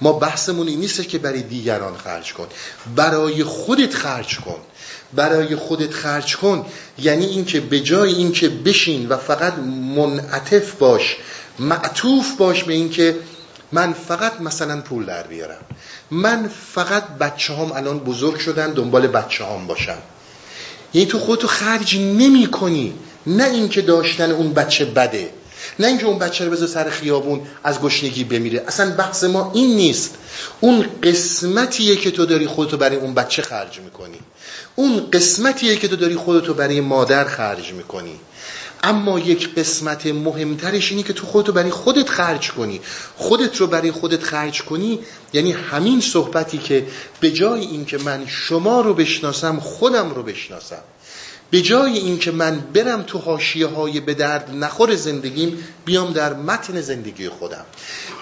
ما بحثمون این نیست که برای دیگران خرج کن. برای خودت خرج کن. برای خودت خرج کن. یعنی اینکه به جای اینکه بشین و فقط منعطف باش معطوف باش به اینکه من فقط مثلا پول در بیارم. من فقط بچه هم الان بزرگ شدن دنبال بچه هم باشم. یعنی تو خودتو خرج نمی کنی نه اینکه داشتن اون بچه بده. نه اینکه اون بچه رو بذار سر خیابون از گشنگی بمیره. اصلا بحث ما این نیست. اون قسمتیه که تو داری خودتو برای اون بچه خرج می‌کنی. اون قسمتیه که تو داری خودتو برای مادر خرج می‌کنی. اما یک قسمت مهمترش اینه که تو خودتو برای خودت خرج کنی. خودت رو برای خودت خرج کنی یعنی همین صحبتی که به جای اینکه من شما رو بشناسم خودم رو بشناسم. به جای اینکه من برم تو حاشیه های به درد نخور زندگیم بیام در متن زندگی خودم.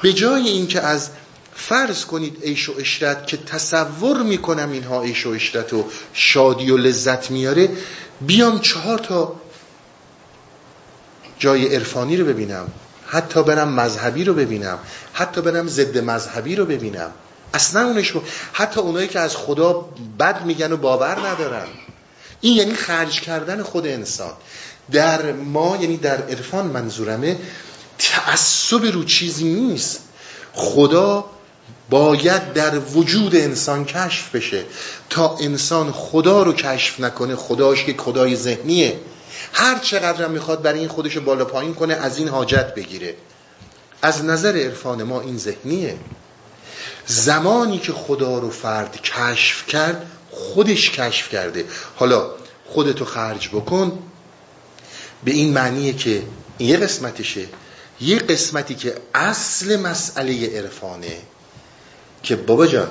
به جای اینکه از فرض کنید عیش و اشرت که تصور می‌کنم اینها عیش و اشرت و شادی و لذت میاره بیام چهار تا جای عرفانی رو ببینم. حتی برم مذهبی رو ببینم. حتی برم ضد مذهبی رو ببینم. اصلا اونش رو حتی اونایی که از خدا بد میگن و باور ندارن. این یعنی خرج کردن خود انسان. در ما یعنی در عرفان منظورمه تعصب رو چیزی نیست. خدا باید در وجود انسان کشف بشه. تا انسان خدا رو کشف نکنه خداش که خدای ذهنیه. هر چقدر هم می‌خواد برای این خودش بالا پایین کنه از این حاجت بگیره. از نظر عرفان ما این ذهنیه. زمانی که خدا رو فرد کشف کرد خودش کشف کرده. حالا خودتو خرج بکن. به این معنیه که یه قسمتشه. یه قسمتی که اصل مسئله عرفانه که بابا جان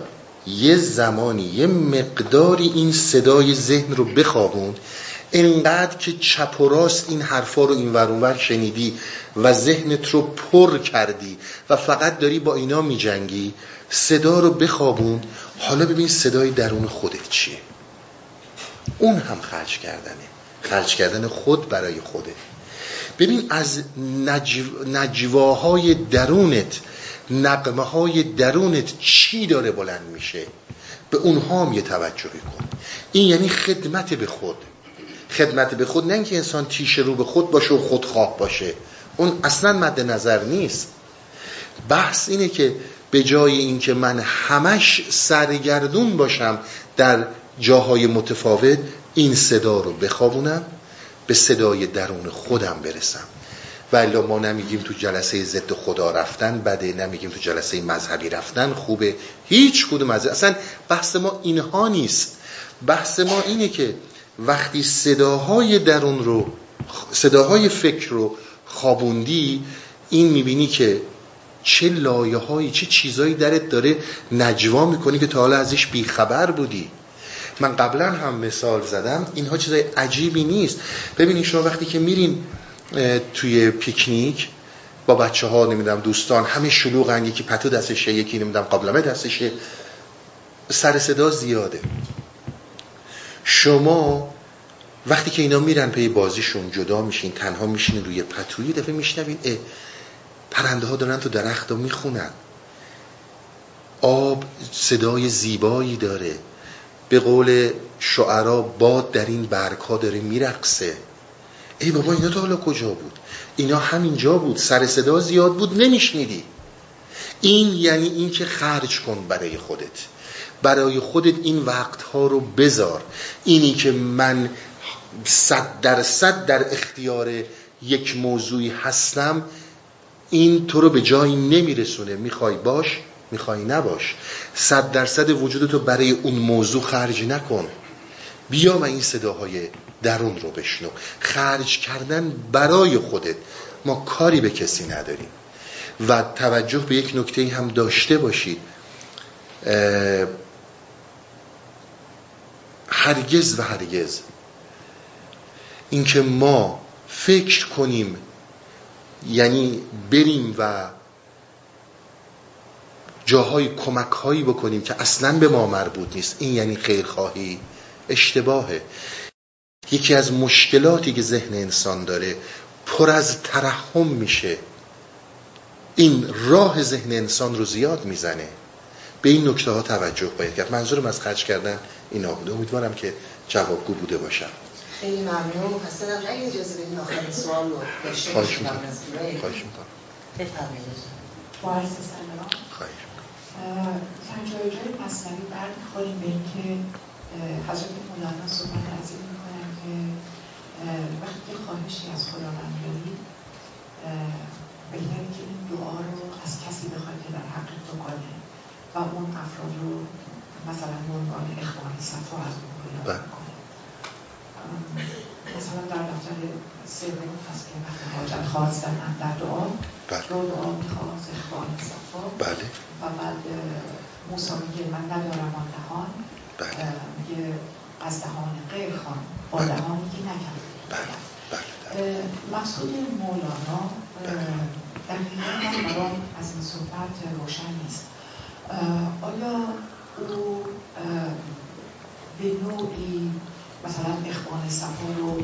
یه زمانی یه مقداری این صدای ذهن رو بخوابون انقدر که چپ و راست این حرفا رو این ورونور شنیدی و ذهنت رو پر کردی و فقط داری با اینا میجنگی صدا رو بخوابون. حالا ببین صدای درون خودت چیه. اون هم خرج کردنه. خرج کردن خود برای خوده ببین از نجو... نجواهای درونت نقمه های درونت چی داره بلند میشه؟ به اونها هم یه توجهی کن. این یعنی خدمت به خود. خدمت به خود نه اینکه انسان تیشه رو به خود باشه و خودخواه باشه. اون اصلا مد نظر نیست. بحث اینه که به جای اینکه من همش سرگردون باشم در جاهای متفاوت این صدا رو بخوابونم به صدای درون خودم برسم. ولی ما نمیگیم تو جلسه ضد خدا رفتن بده نمیگیم تو جلسه مذهبی رفتن خوبه. هیچ کدوم از اصلا بحث ما اینها نیست. بحث ما اینه که وقتی صداهای درون رو صداهای فکر رو خوابوندی این می‌بینی که چه لایه هایی چه چیزایی درت داره نجوا می‌کنی که تا حالا ازش بیخبر بودی. من قبلا هم مثال زدم اینها چیزای عجیبی نیست. ببینید شما وقتی که میرین توی پیکنیک با بچه ها نمی‌دونم دوستان همه شلوغن یکی پتو دستشه یکی نمی‌دونم قابلمه دستشه سر صدا زیاده. شما وقتی که اینا میرن پی بازیشون جدا میشین تنها میشین روی پتوی دفعه میشنوین اه پرنده ها دارن تو درخت رو می‌خونن. آب صدای زیبایی داره. به قول شعرا باد در این برگ ها داره میرقصه. ای بابا اینا تا حالا کجا بود؟ اینا همینجا بود. سر صدا زیاد بود. نمیشنیدی. این یعنی این که خرج کن برای خودت. برای خودت این وقت ها رو بذار. اینی که من صد درصد در اختیار یک موضوعی هستم این تو رو به جایی نمیرسونه. می‌خوای باش می‌خوای نباش. صد درصد وجودتو برای اون موضوع خرج نکن. بیا و این صداهای درون رو بشنو. خرج کردن برای خودت. ما کاری به کسی نداریم. و توجه به یک نکته هم داشته باشید. هرگز و هرگز. اینکه ما فکر کنیم یعنی بریم و جاهای کمک هایی بکنیم که اصلا به ما مربوط نیست این یعنی خیرخواهی اشتباهه. یکی از مشکلاتی که ذهن انسان داره پر از ترحم میشه. این راه ذهن انسان رو زیاد می‌زنه. به این نکته ها توجه باید کرد. منظورم از خرج کردن اینا بوده امیدوارم که جوابگو بوده باشم. خیلی ممنون. حسن اگه اجازه بدین آخرین سوال رو داشته خواهش می‌کنم. خواهش می‌کنم. بفرمایید. با عرض سلام. خواهش چند جای جای مصنوی برمیخوریم به اینکه حضرت مولانا صحبت از این می‌کنن که وقتی خواهشی از خداوند داری بهتره که این دعا رو از کسی بخواد که در حق تو کنه. و اون افراد رو مثلا به عنوان اخوان صفا از اون پیدا کنه مثلا در دفتر سوم هست که وقتی حاجت خواستن در دعا بله. رو دعا می‌خواست اخوان صفا بله. و بعد موسی میگه من ندارم آن دهان. بله. میگه از دهان غیر خان با بله. دهانی که نکرد بله. بله. مقصود مولانا دقیقا من برام از این صحبت روشن نیست. آیا او به نوعی مثلا اخوان صفا رو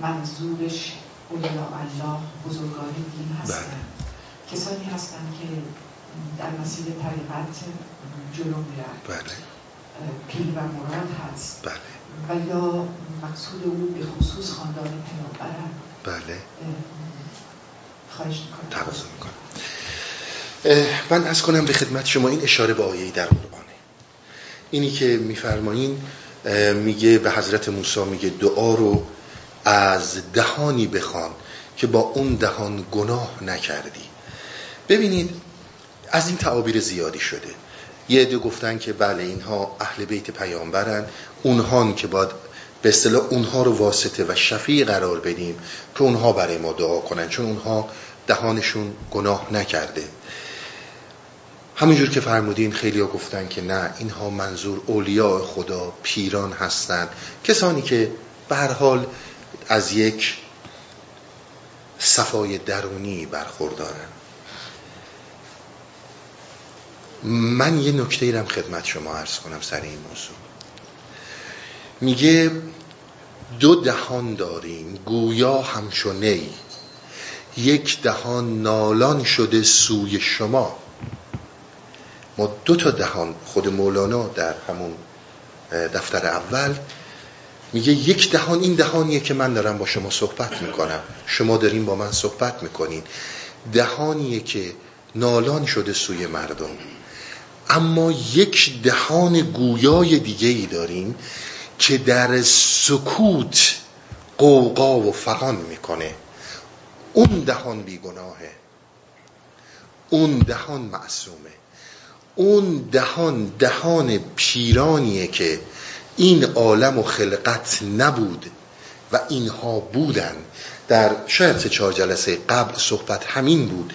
منظورش اولیاء الله بزرگان دین هستن کسانی هستن که در مسیر طریقت جلو میرن بله پیر و مراد هست بله و یا مقصود او به خصوص خاندان پیامبرن بله خواهش می‌کنم تقاضا می‌کنم من از کنم به خدمت شما این اشاره به آیه در قرآنه اینی که میفرمایین میگه به حضرت موسی میگه دعا رو از دهانی بخوان که با اون دهان گناه نکردی. ببینید از این تعابیر زیادی شده. یه عده گفتن که بله اینها اهل بیت پیامبرن. اونها که باید به اصطلاح اونها رو واسطه و شفیع قرار بدیم که اونها برای ما دعا کنن چون اونها دهانشون گناه نکرده. همونجور که فرمودین خیلی ها گفتن که نه اینها منظور اولیاء خدا پیران هستند. کسانی که به هر حال از یک صفای درونی برخوردارن. من یه نکته ایرم خدمت شما عرض کنم سر این موضوع. میگه دو دهان داریم گویا همچو نی یک دهان نالان شده سوی شما. ما دو تا دهان خود مولانا در همون دفتر اول میگه یک دهان این دهانیه که من دارم با شما صحبت می‌کنم. شما داریم با من صحبت می‌کنین. دهانیه که نالان شده سوی مردم. اما یک دهان گویای دیگه ای داریم که در سکوت قوقا و فقان می‌کنه. اون دهان بیگناهه. اون دهان معصومه. اون دهان دهان پیرانیه که این عالم و خلقت نبود و اینها بودن. در شاید سه چهار جلسه قبل صحبت همین بود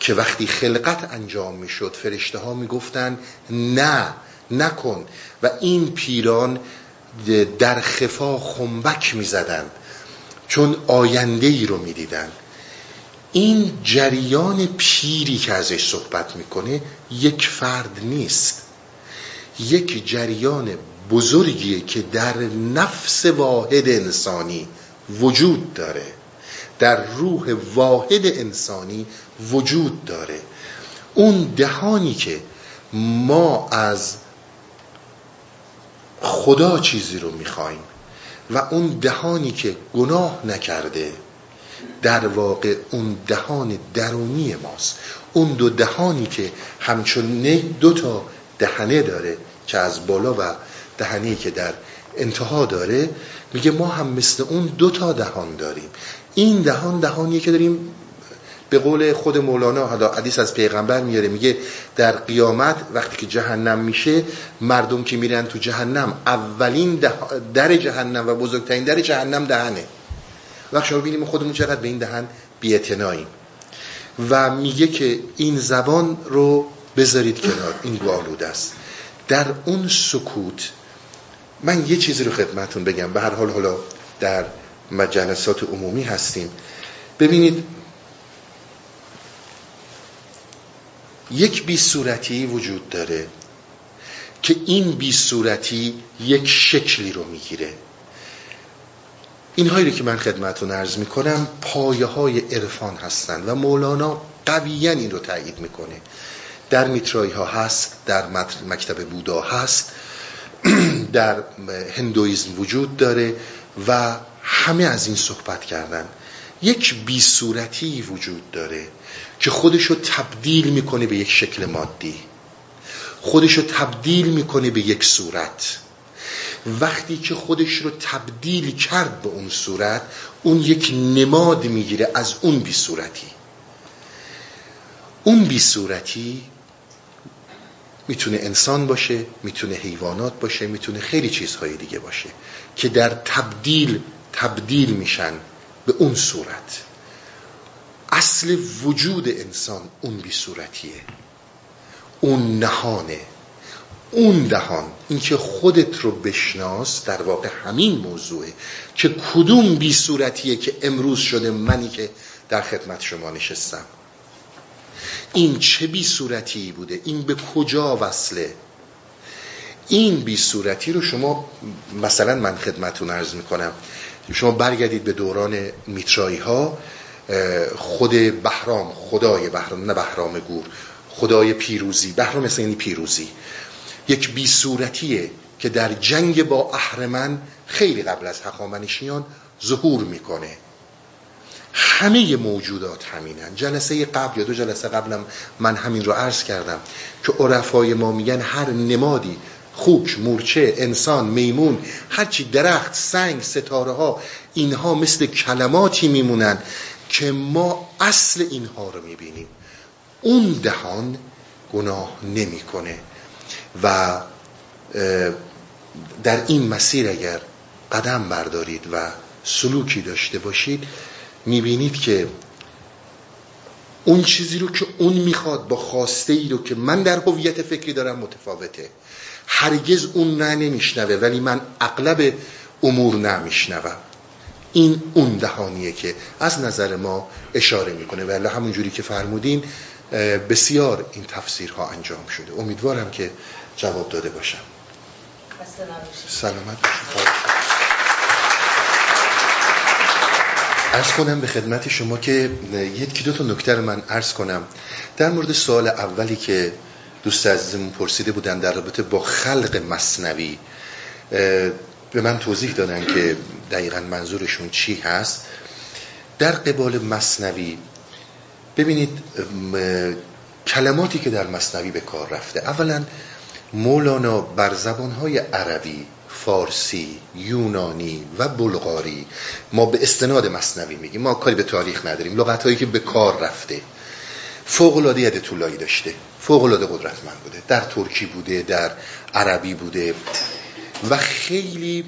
که وقتی خلقت انجام می‌شد فرشته ها می‌گفتن نه نکن. و این پیران در خفا خنبک می‌زدند چون آینده ای رو می‌دیدن این جریان پیری که ازش صحبت می‌کنه یک فرد نیست. یک جریان بزرگیه که در نفس واحد انسانی وجود داره. در روح واحد انسانی وجود داره. اون دهانی که ما از خدا چیزی رو می‌خوایم و اون دهانی که گناه نکرده در واقع اون دهان درونی ماست. اون دو دهانی که همچون دو تا دهنه داره که از بالا و دهنی که در انتها داره میگه ما هم مثل اون دو تا دهان داریم. این دهان دهانیه که داریم به قول خود مولانا حالا حدیث از پیغمبر میاره میگه در قیامت وقتی که جهنم میشه مردم که میرن تو جهنم اولین در جهنم و بزرگترین در جهنم دهنه. وقت شما ببینیم خودمون چقدر به این دهن بی‌اعتناییم. و میگه که این زبان رو بذارید کنار. این گالود است. در اون سکوت من یه چیزی رو خدمتون بگم. به هر حال حالا در مجلسات عمومی هستیم. ببینید یک بی صورتی وجود داره که این بی صورتی یک شکلی رو می‌گیره. اینهایی که من خدمتون عرض می‌کنم پایه های عرفان هستند و مولانا قویا این رو تایید می‌کنه. در میترایی ها هست در مکتب بودا هست در هندویزم وجود داره و همه از این صحبت کردن. یک بی صورتی وجود داره که خودشو تبدیل می‌کنه به یک شکل مادی. خودشو تبدیل می‌کنه به یک صورت. وقتی که خودش رو تبدیل کرد به اون صورت اون یک نماد می‌گیره از اون بی صورتی. اون بی صورتی می‌تونه انسان باشه می‌تونه حیوانات باشه می‌تونه خیلی چیزهای دیگه باشه که در تبدیل تبدیل میشن به اون صورت. اصل وجود انسان اون بی صورتیه. اون نهانه. اون دهان اینکه خودت رو بشناس در واقع همین موضوعه. که کدوم بی صورتیه که امروز شده منی که در خدمت شما نشستم؟ این چه بی صورتی بوده؟ این به کجا وصله؟ این بی صورتی رو شما مثلا من خدمتون عرض می‌کنم شما برگردید به دوران میترایی ها خود بهرام خدای بهرام نه بهرام گور خدای پیروزی. بهرام مثل یعنی پیروزی. یک بی صورتیه که در جنگ با اهرمن خیلی قبل از هخامنشیان ظهور می‌کنه. همه موجودات همینن. جلسه قبل یا دو جلسه قبلم من همین رو عرض کردم که عرفای ما میگن هر نمادی خوک، مورچه، انسان، میمون هرچی درخت، سنگ، ستاره ها اینها مثل کلماتی میمونن که ما اصل اینها رو می‌بینیم. اون دهان گناه نمی‌کنه. و در این مسیر اگر قدم بردارید و سلوکی داشته باشید می‌بینید که اون چیزی رو که اون می‌خواد با خواسته ای رو که من در هویت فکری دارم متفاوته. هرگز اون نه نمیشنوه ولی من اغلب امور نمیشنوم این اون دهانیه که از نظر ما اشاره می‌کنه. ولی همون جوری که فرمودین بسیار این تفسیرها انجام شده. امیدوارم که جواب داده باشم. سلامت ارز کنم به خدمت شما که یکی دو تا نکته رو من ارز کنم. در مورد سوال اولی که دوست عزیزمون پرسیده بودن در رابطه با خلق مصنوی به من توضیح دادن که دقیقا منظورشون چی هست. در قبال مصنوی ببینید کلماتی که در مصنوی به کار رفته اولا مولانا بر زبانهای عربی فارسی یونانی و بلغاری ما به استناد مصنوی میگیم. ما کاری به تاریخ نداریم لغت هایی که به کار رفته. فوق العاده طولایی داشته. فوق العاده قدرتمند بوده. در ترکی بوده در عربی بوده. و خیلی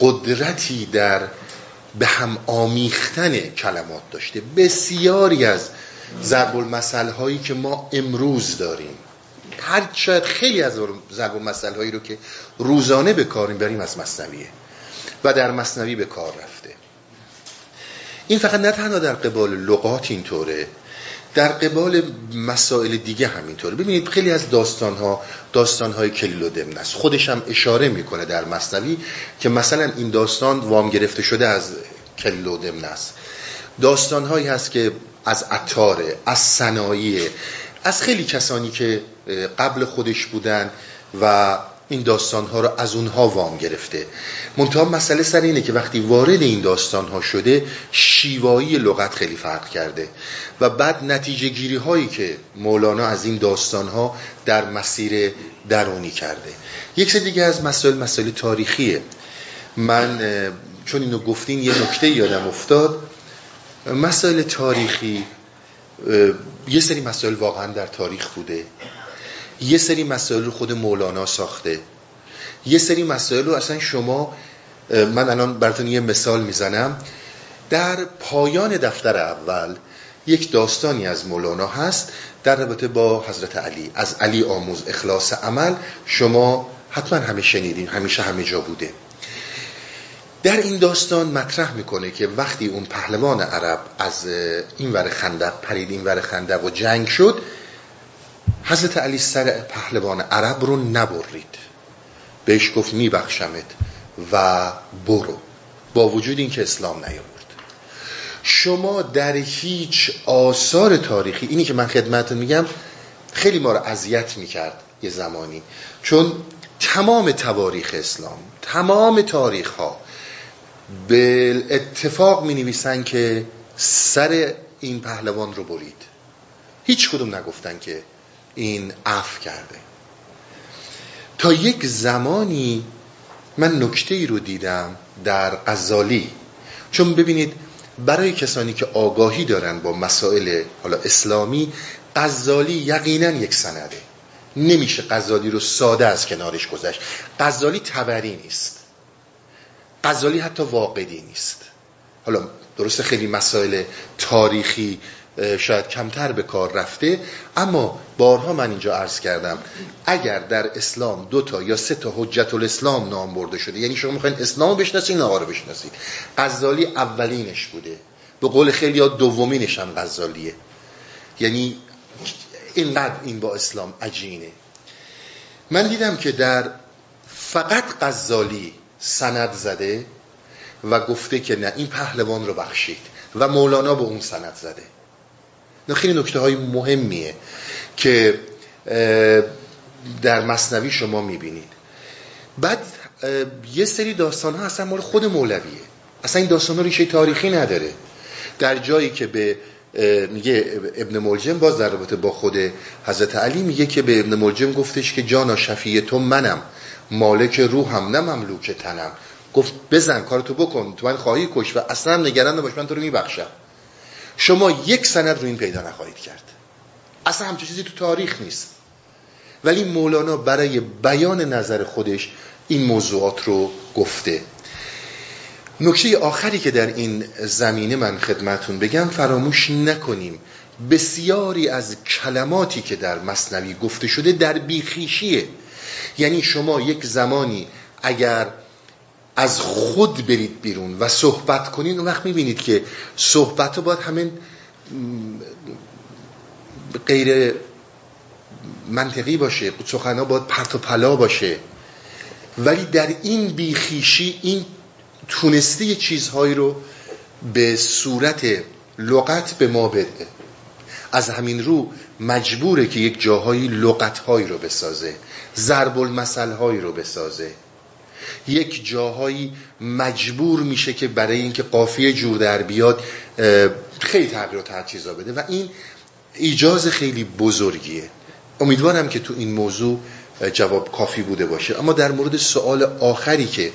قدرتی در به هم آمیختن کلمات داشته. بسیاری از ضرب المثل هایی که ما امروز داریم. هر شاید خیلی از ضرب المثل هایی رو که روزانه به کار می‌بریم از مصنویه و در مصنوی به کار رفته. این فقط نه تنها در قبال لغات اینطوره در قبال مسائل دیگه همینطوره ببینید خیلی از داستان ها داستان های کلیل است. خودش هم اشاره می‌کنه در مصنوی که مثلا این داستان وام گرفته شده از کلیل و است. داستان هایی هست که از عطاره از صنایع از خیلی کسانی که قبل خودش بودن و این داستان ها رو از اونها وام گرفته. منتها مسئله سر اینه که وقتی وارد این داستان ها شده شیوایی لغت خیلی فرق کرده. و بعد نتیجه گیری هایی که مولانا از این داستان ها در مسیر درونی کرده. یک سری دیگه از مسائل مسائل تاریخیه. من چون اینو گفتین یه نکته یادم افتاد. مسائل تاریخی یه سری مسائل واقعا در تاریخ بوده. یه سری مسائل رو خود مولانا ساخته. یه سری مسائل رو اصلا شما من الان براتون یه مثال می‌زنم. در پایان دفتر اول یک داستانی از مولانا هست در رابطه با حضرت علی. از علی آموز اخلاص عمل شما حتما همه شنیدین همیشه همه جا بوده. در این داستان مطرح می‌کنه که وقتی اون پهلوان عرب از این ور خندق پرید این ور خندق و جنگ شد حضرت علی سر پهلوان عرب رو نبرید. بهش گفت میبخشمت و برو. با وجود اینکه اسلام نیاورد. شما در هیچ آثار تاریخی اینی که من خدمتتون میگم خیلی ما رو اذیت می‌کرد یه زمانی. چون تمام تواریخ اسلام تمام تاریخ ها به اتفاق می نویسن که سر این پهلوان رو برید. هیچ کدوم نگفتن که این عف کرده. تا یک زمانی من نکته ای رو دیدم در غزالی. چون ببینید برای کسانی که آگاهی دارن با مسائل حالا اسلامی غزالی یقینا یک سنده. نمیشه غزالی رو ساده از کنارش گذشت. غزالی تبری نیست. غزالی حتی واقعی نیست. حالا درسته خیلی مسائل تاریخی شاید کمتر به کار رفته. اما بارها من اینجا عرض کردم اگر در اسلام دو تا یا سه تا حجت الاسلام نام برده شده یعنی شما می‌خواین اسلام بشناسید این رو بشناسید غزالی اولینش بوده. به قول خیلی ها دومینش هم غزالیه. یعنی اینقدر این با اسلام عجینه. من دیدم که در فقط غزالی سند زده و گفته که نه این پهلوان رو بخشید و مولانا به اون سند زده. نه خیلی نکته های مهمیه که در مصنوی شما می‌بینید. بعد یه سری داستان ها اصلا مال خود مولویه. اصلا این داستان ها ریشه تاریخی نداره. در جایی که به میگه ابن ملجم باز در رابطه با خود حضرت علی میگه که به ابن ملجم گفتش که جانا شفیه تو منم مالک روحم نه مملوک تنم. گفت بزن کارتو بکن تو من خواهی کش و اصلا نگران نباش من تو رو میبخشم. شما یک سند رو این پیدا نخواهید کرد. اصلا همچه چیزی تو تاریخ نیست. ولی مولانا برای بیان نظر خودش این موضوعات رو گفته. نکته آخری که در این زمینه من خدمتون بگم فراموش نکنیم. بسیاری از کلماتی که در مصنوی گفته شده در بیخیشیه. یعنی شما یک زمانی اگر از خود برید بیرون و صحبت کنین. اون وقت می‌بینید که صحبت ها باید همین غیر منطقی باشه. سخنها باید پرت و پلا باشه. ولی در این بیخیشی این تونسته چیزهایی رو به صورت لغت به ما بده. از همین رو مجبوره که یک جاهایی لغتهایی رو بسازه. ضرب المثل رو بسازه. یک جاهایی مجبور میشه که برای اینکه قافیه جور در بیاد خیلی تغییر و تجهیزا بده. و این ایجاز خیلی بزرگیه. امیدوارم که تو این موضوع جواب کافی بوده باشه. اما در مورد سوال آخری که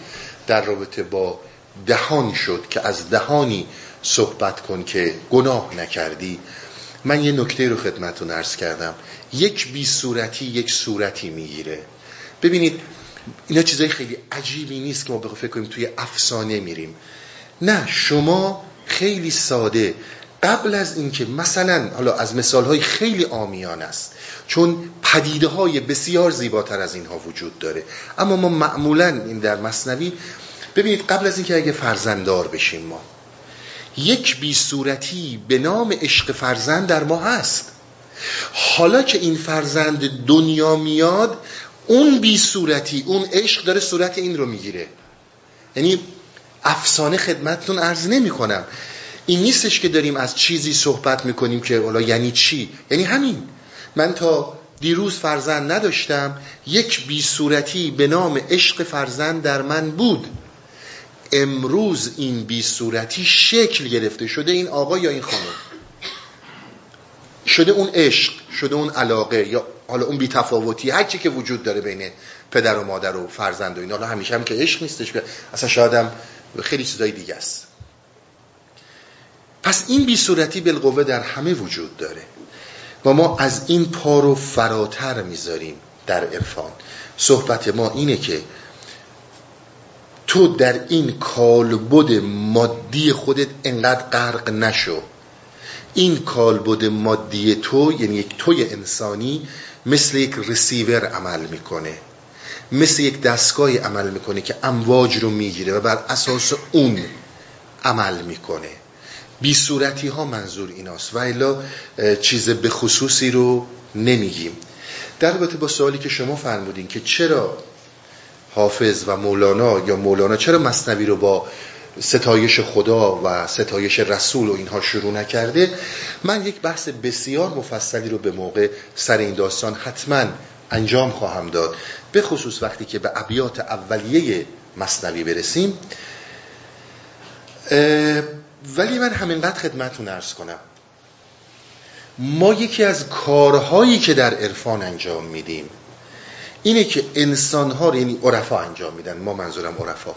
در رابطه با دهان شد که از دهانی صحبت کن که گناه نکردی من یه نکته رو خدمتون ارز کردم. یک بی صورتی یک صورتی می‌گیره. ببینید اینا چیزای خیلی عجیبی نیست که ما بخواه فکر کنیم توی افسانه میریم. نه شما خیلی ساده. قبل از اینکه مثلا حالا از مثال های خیلی آمیان است چون پدیده های بسیار زیباتر از اینها وجود داره. اما ما معمولا این در مصنوی ببینید قبل از اینکه اگه فرزنددار بشیم ما یک بی صورتی به نام عشق فرزند در ما هست. حالا که این فرزند دنیا میاد اون بی صورتی اون عشق داره صورت این رو می‌گیره. یعنی افسانه خدمتتون عرض نمی کنم این نیستش که داریم از چیزی صحبت می‌کنیم که حالا یعنی چی؟ یعنی همین. من تا دیروز فرزند نداشتم یک بی صورتی به نام عشق فرزند در من بود. امروز این بی صورتی شکل گرفته. شده این آقا یا این خانم؟ شده اون عشق شده اون علاقه یا حالا اون بی تفاوتی هر چی که وجود داره بین پدر و مادر و فرزند و اینا حالا همیشه هم که عشق نیستش اصلا شاید هم خیلی چیزای دیگه است. پس این بی صورتی بالقوه در همه وجود داره. و ما از این پا رو فراتر می‌ذاریم در عرفان. صحبت ما اینه که تو در این کالبد مادی خودت انقدر غرق نشو. این کالبد مادی تو یعنی یک توی انسانی مثل یک رسیور عمل می‌کنه. مثل یک دستگاهی عمل می‌کنه که امواج رو می‌گیره و بر اساس اون عمل می‌کنه. بی صورتی ها منظور ایناست. و الا چیز به خصوصی رو نمیگیم. در رابطه با سوالی که شما فرمودین که چرا حافظ و مولانا یا مولانا چرا مصنوی رو با ستایش خدا و ستایش رسول و اینها شروع نکرده. من یک بحث بسیار مفصلی رو به موقع سر این داستان حتما انجام خواهم داد. به خصوص وقتی که به ابیات اولیه مصنوی برسیم. ولی من همینقدر خدمتون ارز کنم. ما یکی از کارهایی که در عرفان انجام میدیم اینه که انسان ها یعنی عرفا انجام میدن. ما منظورم عرفا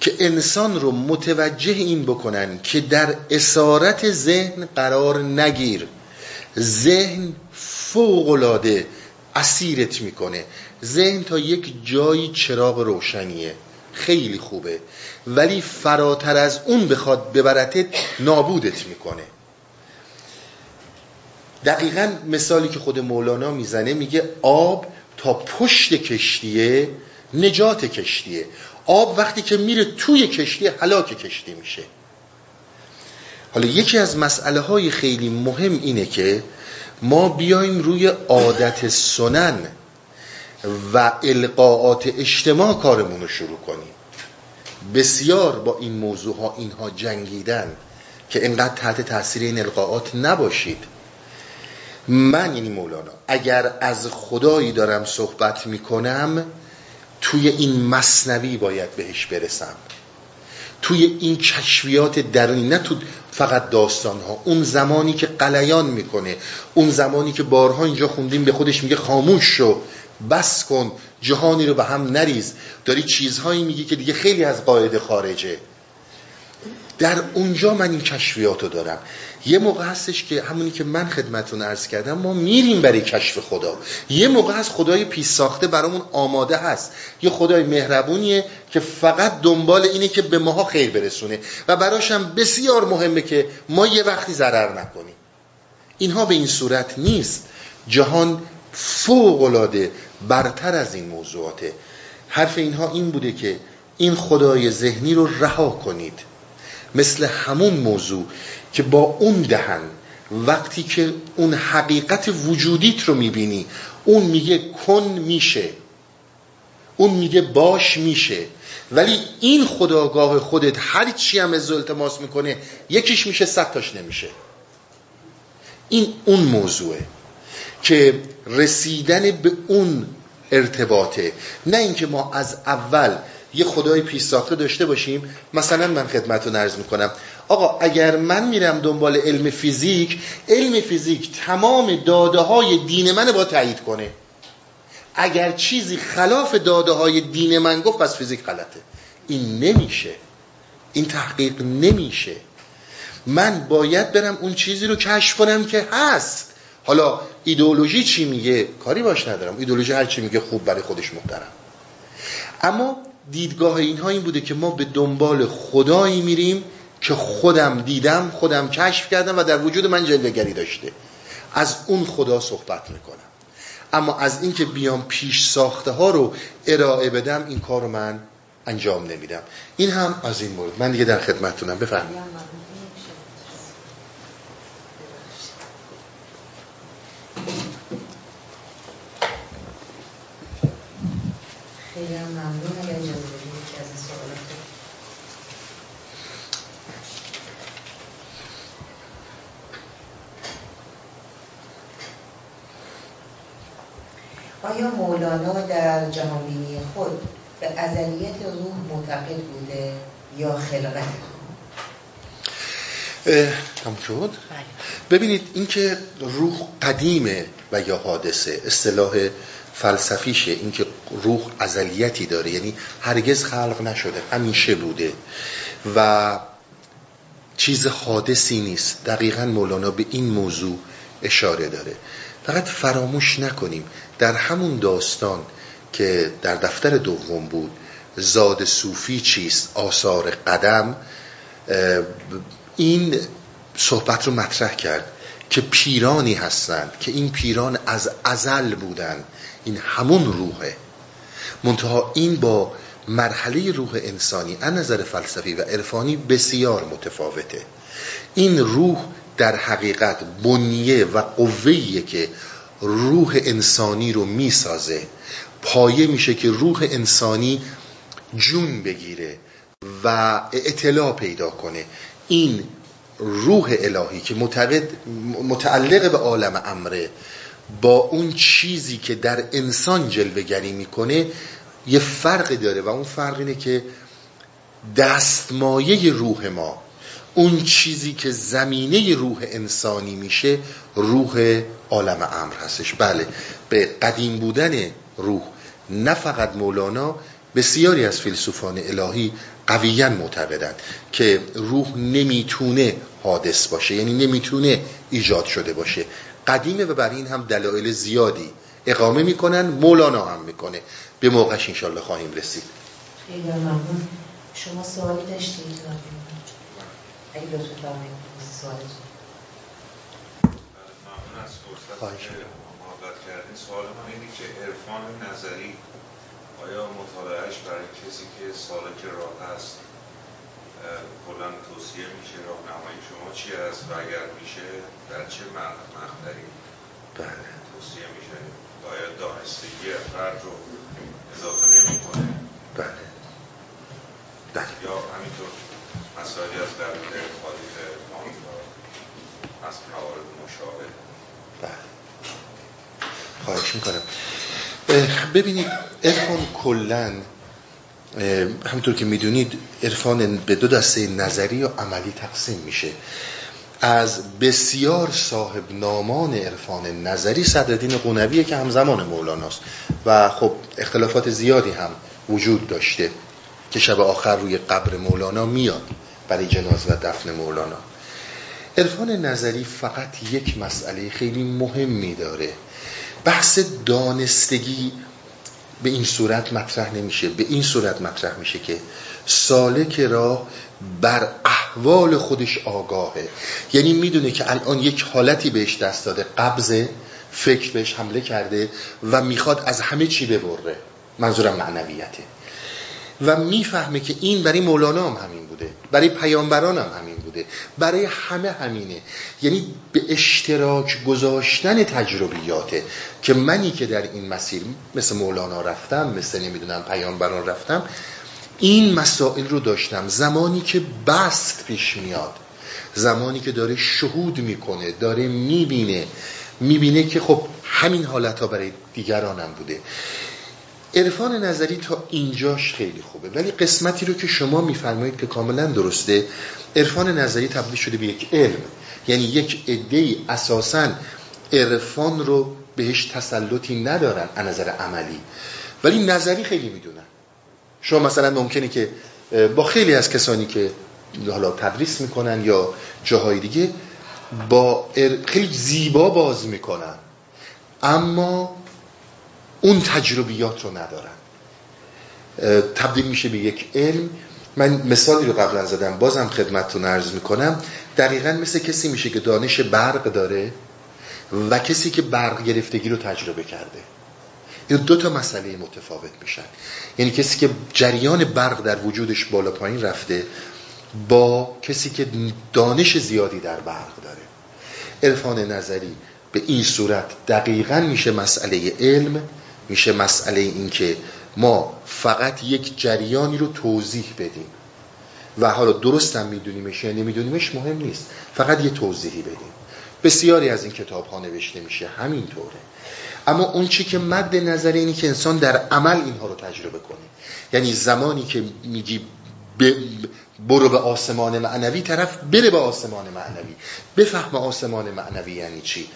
که انسان رو متوجه این بکنن که در اسارت ذهن قرار نگیر. ذهن فوقلاده اسیرت می‌کنه. ذهن تا یک جایی چراغ روشنیه. خیلی خوبه. ولی فراتر از اون بخواد ببرتت نابودت می‌کنه. دقیقا مثالی که خود مولانا می‌زنه میگه آب تا پشت کشتیه نجات کشتیه. آب وقتی که میره توی کشتی حلاک کشتی میشه. حالا یکی از مسئله های خیلی مهم اینه که ما بیایم روی عادت سنن و القاعات اجتماع کارمون رو شروع کنیم. بسیار با این موضوع ها اینها جنگیدن که انقدر تحت تاثیر این القاعات نباشید. من یعنی مولانا اگر از خدایی دارم صحبت می‌کنم توی این مصنوی باید بهش برسم. توی این کشفیات درونی نه تو فقط داستان ها اون زمانی که قلیان می‌کنه اون زمانی که بارها اینجا خوندیم به خودش میگه خاموش شو بس کن جهانی رو به هم نریز. داری چیزهایی میگی که دیگه خیلی از قاعده خارجه. در اونجا من این کشفیات رو دارم. یه موقع هستش که همونی که من خدمتون عرض کردم ما میریم برای کشف خدا. یه موقع هست خدای پیش ساخته برامون آماده هست. یه خدای مهربونیه که فقط دنبال اینه که به ماها خیر برسونه. و براش هم بسیار مهمه که ما یه وقتی ضرر نکنیم. اینها به این صورت نیست. جهان فوق برتر از این موضوعاته. حرف اینها این بوده که این خدای ذهنی رو رها کنید. مثل همون موضوع که با اون دهن وقتی که اون حقیقت وجودیت رو می‌بینی اون میگه کن میشه. اون میگه باش میشه. ولی این خداگاه خودت هر چی هم از التماس می‌کنه یکیش میشه صد تاش نمیشه. این اون موضوعه که رسیدن به اون ارتباطه. نه اینکه ما از اول یه خدای پیش ساخته داشته باشیم مثلا من خدمت رو نرز می‌کنم. آقا اگر من میرم دنبال علم فیزیک علم فیزیک تمام داده های دین من با تایید کنه. اگر چیزی خلاف داده های دین من گفت پس فیزیک غلطه. این نمیشه. این تحقیق نمیشه. من باید برم اون چیزی رو کشف کنم که هست. حالا ایدئولوژی چی میگه؟ کاری باش ندارم. ایدئولوژی هر چی میگه خوب برای خودش محترم. اما دیدگاه اینها این بوده که ما به دنبال خدایی میریم که خودم دیدم خودم کشف کردم و در وجود من جلوگری داشته. از اون خدا صحبت می‌کنم. اما از اینکه بیام پیش ساخته ها رو ارائه بدم این کار رو من انجام نمیدم. این هم از این مورد. من دیگه در خدمتتونم. بفرمایید. خیلی ممنون اگر اجازه بدید از سوالات آیا مولانا در جهانبینی خود به ازلیت روح معتقد بوده یا خلقت تمام شد؟ ببینید اینکه روح قدیمه و یا حادثه اصطلاح فلسفیشه. اینکه روح ازلیتی داره یعنی هرگز خلق نشده همیشه بوده. و چیز حادثی نیست. دقیقا مولانا به این موضوع اشاره داره. فقط فراموش نکنیم. در همون داستان که در دفتر دوم بود زاد صوفی چیست؟ آثار قدم. این صحبت رو مطرح کرد که پیرانی هستند که این پیران از ازل بودن این همون روحه. منتها این با مرحله روح انسانی از نظر فلسفی و عرفانی بسیار متفاوته. این روح در حقیقت بنیه و قوهیه که روح انسانی رو می‌سازه. پایه میشه که روح انسانی جون بگیره و اطلاع پیدا کنه. این روح الهی که متعلق به عالم امره با اون چیزی که در انسان جلوگری می‌کنه یه فرقی داره و اون فرق اینه که دستمایه روح ما اون چیزی که زمینه روح انسانی میشه روح عالم امر هستش. بله به قدیم بودن روح نه فقط مولانا بسیاری از فیلسوفان الهی قویا معتقدند که روح نمی‌تونه حادث باشه یعنی نمی‌تونه ایجاد شده باشه. قدیمه و بر این هم دلایل زیادی اقامه می‌کنن مولانا هم می‌کنه. به موقعش انشالله خواهیم رسید. خیلی ممنون. شما سوالی داشتید؟ اگه لطفا از فرصت محبت کردین سوال من اینه که عرفان نظری آیا مطالعهش برای کسی که سالک راه هست کلا توصیه میشه راهنمایی شما چی است و اگر میشه در چه مقداری بله. توصیه میشه؟ آیا دانستگی فرد رو اضافه نمی‌کنه؟ بله. بله. یا همینطور مسائلی از درون تاریخ آمریکا از موارد مشابه. خواهش می‌کنم. ببینید ارفان کلن همطور که می‌دونید عرفان به دو دسته نظری و عملی تقسیم میشه. از بسیار صاحب نامان عرفان نظری صدرالدین قنویه که همزمان مولاناست. و خب اختلافات زیادی هم وجود داشته که شب آخر روی قبر مولانا میاد برای جناز و دفن مولانا. عرفان نظری فقط یک مسئله خیلی مهمی داره. بحث دانستگی به این صورت مطرح نمیشه. به این صورت مطرح میشه که سالک را بر احوال خودش آگاهه. یعنی می‌دونه که الان یک حالتی بهش دست داده. قبضه فکر بهش حمله کرده و می‌خواد از همه چی ببره. منظورم معنویته. و می‌فهمه که این برای مولانا هم همین بوده. برای پیامبران هم همین بوده برای همه همینه. یعنی به اشتراک گذاشتن تجربیاته که منی که در این مسیر مثل مولانا رفتم مثل نمی‌دونم پیامبران رفتم این مسائل رو داشتم. زمانی که بست پیش میاد. زمانی که داره شهود می‌کنه داره می‌بینه. می‌بینه که خب همین حالت ها برای دیگرانم بوده. عرفان نظری تا اینجاش خیلی خوبه. ولی قسمتی رو که شما میفرمایید که کاملا درسته عرفان نظری تبدیل شده به یک علم. یعنی یک عده اساسا عرفان رو بهش تسلطی ندارن از نظر عملی. ولی نظری خیلی می‌دونن. شما مثلا ممکنه که با خیلی از کسانی که حالا تدریس می‌کنن یا جاهای دیگه با خیلی زیبا باز می‌کنن. اما اون تجربیات رو ندارن تبدیل میشه به یک علم. من مثالی رو قبلا زدم بازم خدمتتون عرض می‌کنم. دقیقا مثل کسی میشه که دانش برق داره و کسی که برق گرفتگی رو تجربه کرده. این دو تا مسئله متفاوت میشن. یعنی کسی که جریان برق در وجودش بالا پایین رفته با کسی که دانش زیادی در برق داره. عرفان نظری به این صورت دقیقا میشه مسئله علم. میشه مسئله این که ما فقط یک جریانی رو توضیح بدیم. و حالا درست هم میدونیمش یا نمیدونیمش مهم نیست. فقط یه توضیحی بدیم. بسیاری از این کتاب ها نوشته میشه همینطوره. اما اون چی که مد نظر اینی که انسان در عمل اینها رو تجربه کنه. یعنی زمانی که میگی برو به آسمان معنوی طرف بره به آسمان معنوی. بفهم آسمان معنوی یعنی چی.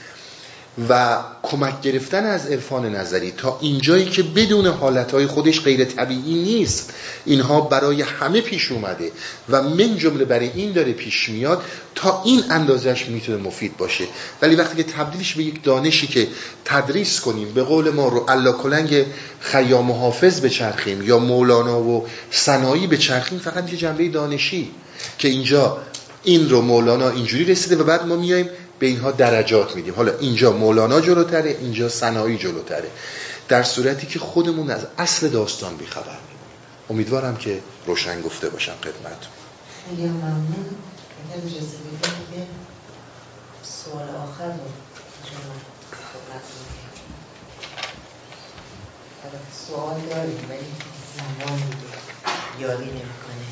و کمک گرفتن از عرفان نظری تا اینجایی که بدون حالتهای خودش غیر طبیعی نیست اینها برای همه پیش اومده و من جمله برای این داره پیش میاد تا این اندازش می‌تونه مفید باشه. ولی وقتی که تبدیلش به یک دانشی که تدریس کنیم به قول ما رو الله کلنگ خیام و حافظ بچرخیم یا مولانا و سنایی بچرخیم فقط یه جنبه دانشی که اینجا این رو مولانا اینجوری رسیده و بعد ما میایم به اینها درجات میدیم. حالا اینجا مولانا جلوتره اینجا سنایی جلوتره. در صورتی که خودمون از اصل داستان بیخبر امیدوارم که روشن گفته باشم خدمت خیلی ممنون سوال آخر رو سوال داریم ولی زمان یاری نمی‌کنه.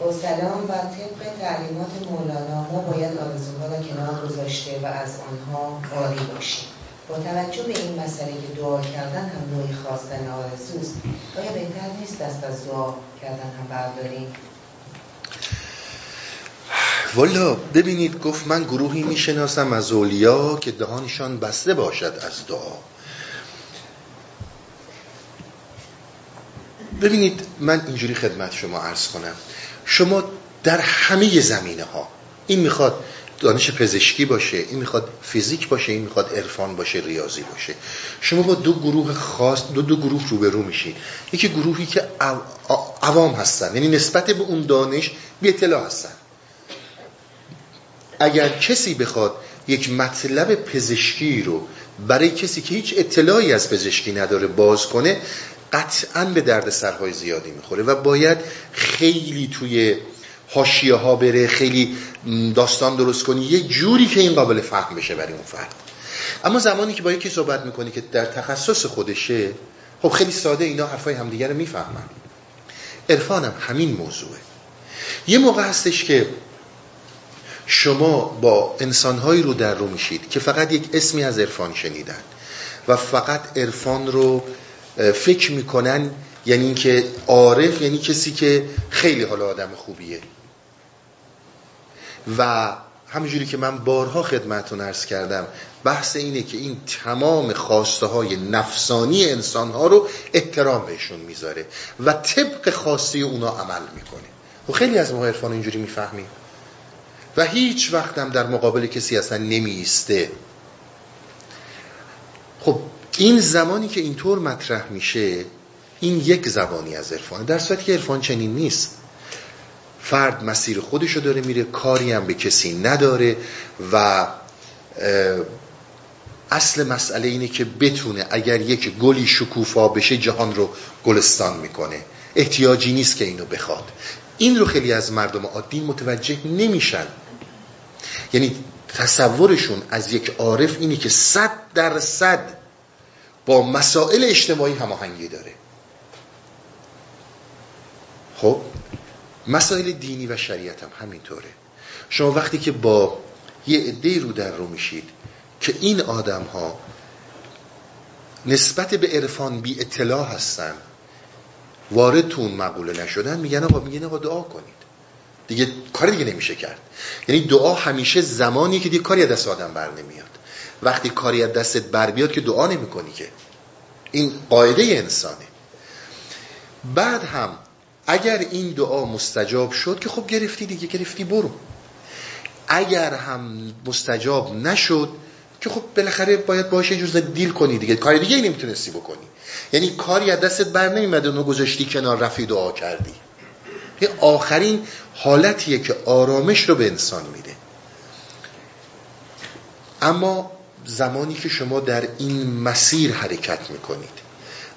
با سلام و طبق تعلیمات مولانا ما باید آرزوها را کنار گذاشته و از آنها عالی باشیم. با توجه به این مسئله که دعا کردن هم نوعی خواستن آرزوست آیا بهتر نیست دست از دعا کردن هم برداریم؟ والا ببینید گفت من گروهی می‌شناسم از اولیا که دهانشان بسته باشد از دعا. ببینید من اینجوری خدمت شما عرض کنم. شما در همه زمینه ها این می‌خواد دانش پزشکی باشه این می‌خواد فیزیک باشه این می‌خواد عرفان باشه ریاضی باشه. شما با دو گروه خاص دو دو گروه روبرو میشید یکی گروهی که عوام هستن یعنی نسبت به اون دانش بی اطلاع هستن. اگر کسی بخواد یک مطلب پزشکی رو برای کسی که هیچ اطلاعی از پزشکی نداره باز کنه قطعا به درد سرهای زیادی می‌خوره و باید خیلی توی حاشیه ها بره خیلی داستان درست کنی یه جوری که این قابل فهم بشه برای اون فرد. اما زمانی که با یکی صحبت می‌کنی که در تخصص خودشه خب خیلی ساده اینا حرفای همدیگه رو می‌فهمن. عرفانم همین موضوعه. یه موقع هستش که شما با انسانهایی رو در رو میشید که فقط یک اسمی از عرفان شنیدن و فقط عرفان رو فکر می‌کنن یعنی اینکه عارف یعنی کسی که خیلی حالا آدم خوبیه. و همینجوری که من بارها خدمتون ارز کردم بحث اینه که این تمام خواسته های نفسانی انسان ها رو احترام بهشون می‌ذاره و طبق خواسته اونا عمل می‌کنه. و خیلی از ما عرفان اینجوری می‌فهمیم. و هیچ وقتم در مقابل کسی اصلا نمیسته خب این زمانی که اینطور مطرح میشه این یک زبانی از عرفان. در صورتی که عرفان چنین نیست. فرد مسیر خودشو داره میره کاری هم به کسی نداره و اصل مسئله اینه که بتونه اگر یک گلی شکوفا بشه جهان رو گلستان می‌کنه. احتیاجی نیست که اینو بخواد. این رو خیلی از مردم عادی متوجه نمیشن. یعنی تصورشون از یک عارف اینه که صد درصد با مسائل اجتماعی هماهنگی داره. خب مسائل دینی و شریعت هم همینطوره. شما وقتی که با یه عده رو در رو میشید که این آدم ها نسبت به عرفان بی اطلاع هستن وارد تو اون مقوله نشدن میگن آقا میگن آقا دعا کنید. دیگه کاری دیگه نمیشه کرد. یعنی دعا همیشه زمانی که دیگه کاری دست آدم بر نمیاد. وقتی کاری از دستت بر بیاد که دعا نمی که. این قاعده انسانه. بعد هم اگر این دعا مستجاب شد که خب گرفتی دیگه گرفتی برو. اگر هم مستجاب نشد که خب بالاخره باید باشه جز دیل کنی دیگه. کاری دیگه نمی‌تونستی بکنی. یعنی کاری از دستت بر نمیمد اونو گذاشتی کنار رفی دعا کردی. این آخرین حالتیه که آرامش رو به انسان میده. اما زمانی که شما در این مسیر حرکت می‌کنید.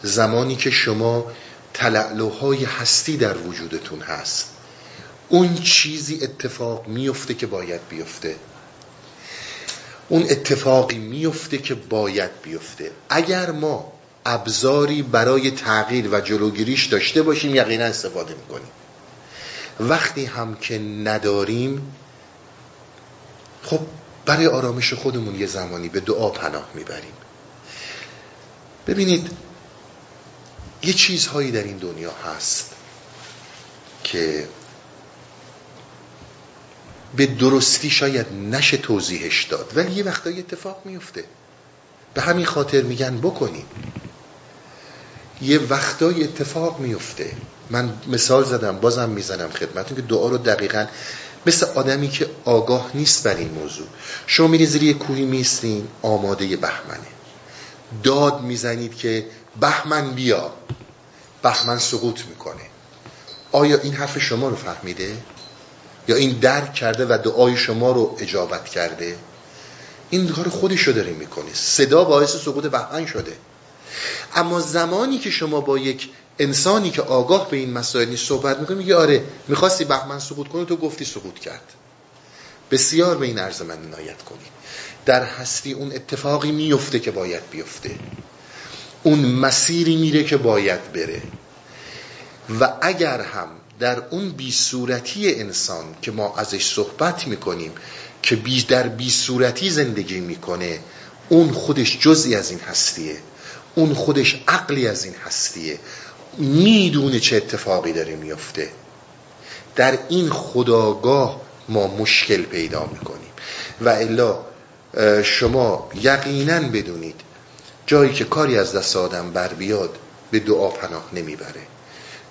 زمانی که شما تلعلوهای هستی در وجودتون هست. اون چیزی اتفاق میفته که باید بیفته. اون اتفاقی میفته که باید بیفته. اگر ما ابزاری برای تغییر و جلوگیریش داشته باشیم یقینا استفاده می‌کنیم. وقتی هم که نداریم خب برای آرامش خودمون یه زمانی به دعا پناه می‌بریم. ببینید یه چیزهایی در این دنیا هست که به درستی شاید نشه توضیحش داد ولی یه وقتایی اتفاق میفته به همین خاطر میگن بکنیم یه وقتایی اتفاق میفته من مثال زدم بازم می‌زنم خدمتون که دعا رو دقیقا مثل آدمی که آگاه نیست بر این موضوع. شما میری زیر یه کوهی میستین آماده بهمنه. داد می‌زنید که بهمن بیا. بهمن سقوط می‌کنه. آیا این حرف شما رو فهمیده؟ یا این درک کرده و دعای شما رو اجابت کرده؟ این کار خودش رو داره می‌کنه. صدا باعث سقوط بهمن شده. اما زمانی که شما با یک انسانی که آگاه به این مسائل نیست صحبت می‌کنه میگه آره می‌خواستی بهمن سقوط کنه تو گفتی سقوط کرد. بسیار به این عرض من عنایت کنی. در هستی اون اتفاقی میفته که باید بیفته. اون مسیری میره که باید بره. و اگر هم در اون بی صورتی انسان که ما ازش صحبت می‌کنیم که بی در بی صورتی زندگی می‌کنه اون خودش جزئی از این هستیه. اون خودش عقلی از این هستیه. می‌دونه چه اتفاقی داره میفته در این خداگاه ما مشکل پیدا می‌کنیم. و الا شما یقینا بدونید جایی که کاری از دست آدم بر بیاد به دعا پناه نمی‌بره.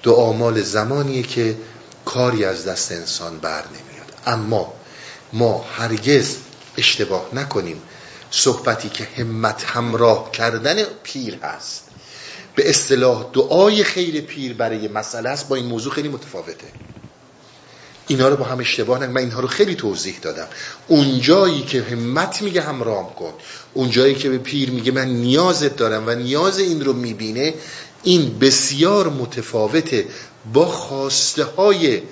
دعا مال زمانیه که کاری از دست انسان بر نمیاد. اما ما هرگز اشتباه نکنیم. صحبتی که همت همراه کردن پیر هست. به اصطلاح دعای خیر پیر برای مسئله است با این موضوع خیلی متفاوته. اینا رو با هم اشتباه نکنیم من اینها رو خیلی توضیح دادم. اون جایی که همت میگه همرام کن. اون جایی که به پیر میگه من نیازت دارم و نیاز این رو می‌بینه این بسیار متفاوته با خواسته های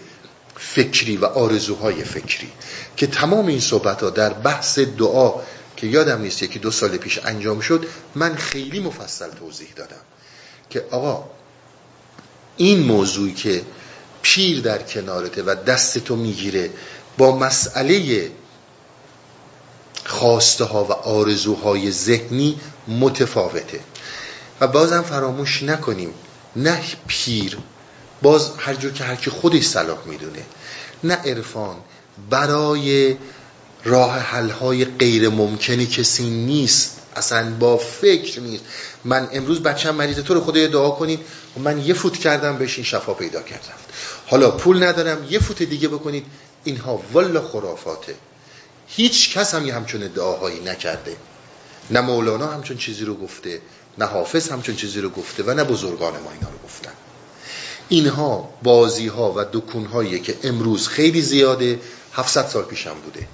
فکری و آرزوهای فکری. که تمام این صحبت ها در بحث دعا که یادم نیست یکی دو سال پیش انجام شد من خیلی مفصل توضیح دادم. که آقا این موضوعی که پیر در کنارته و دستتو می‌گیره با مسئله خواسته ها و آرزوهای ذهنی متفاوته. و بازم فراموش نکنیم نه پیر باز هر جور که هر کی خودش صلاح می‌دونه نه عرفان برای راه حل های غیر ممکنی کسی نیست اصلا با فکر نیست. من امروز بچم مریضه تو رو خدای دعا کنین. من یه فوت کردم بهش این شفا پیدا کردم. حالا پول ندارم یه فوت دیگه بکنید اینها والا خرافاته. هیچ کس هم یه همچون ادعاهایی نکرده. نه مولانا همچون چیزی رو گفته نه حافظ همچون چیزی رو گفته و نه بزرگان ما اینا رو گفتن. اینها بازی ها و دکون هایی که امروز خیلی زیاده 700 سال پیشم بوده.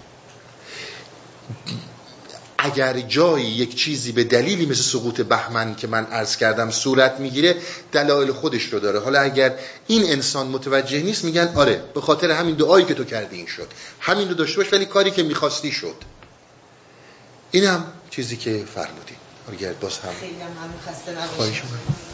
اگر جایی یک چیزی به دلیلی مثل سقوط بهمن که من عرض کردم صورت می‌گیره دلایل خودش رو داره. حالا اگر این انسان متوجه نیست میگن آره به خاطر همین دعایی که تو کردی این شد. همین رو داشته باش ولی کاری که می‌خواستی شد. این هم چیزی که فرمودی اگر باز هم خیلی هم خسته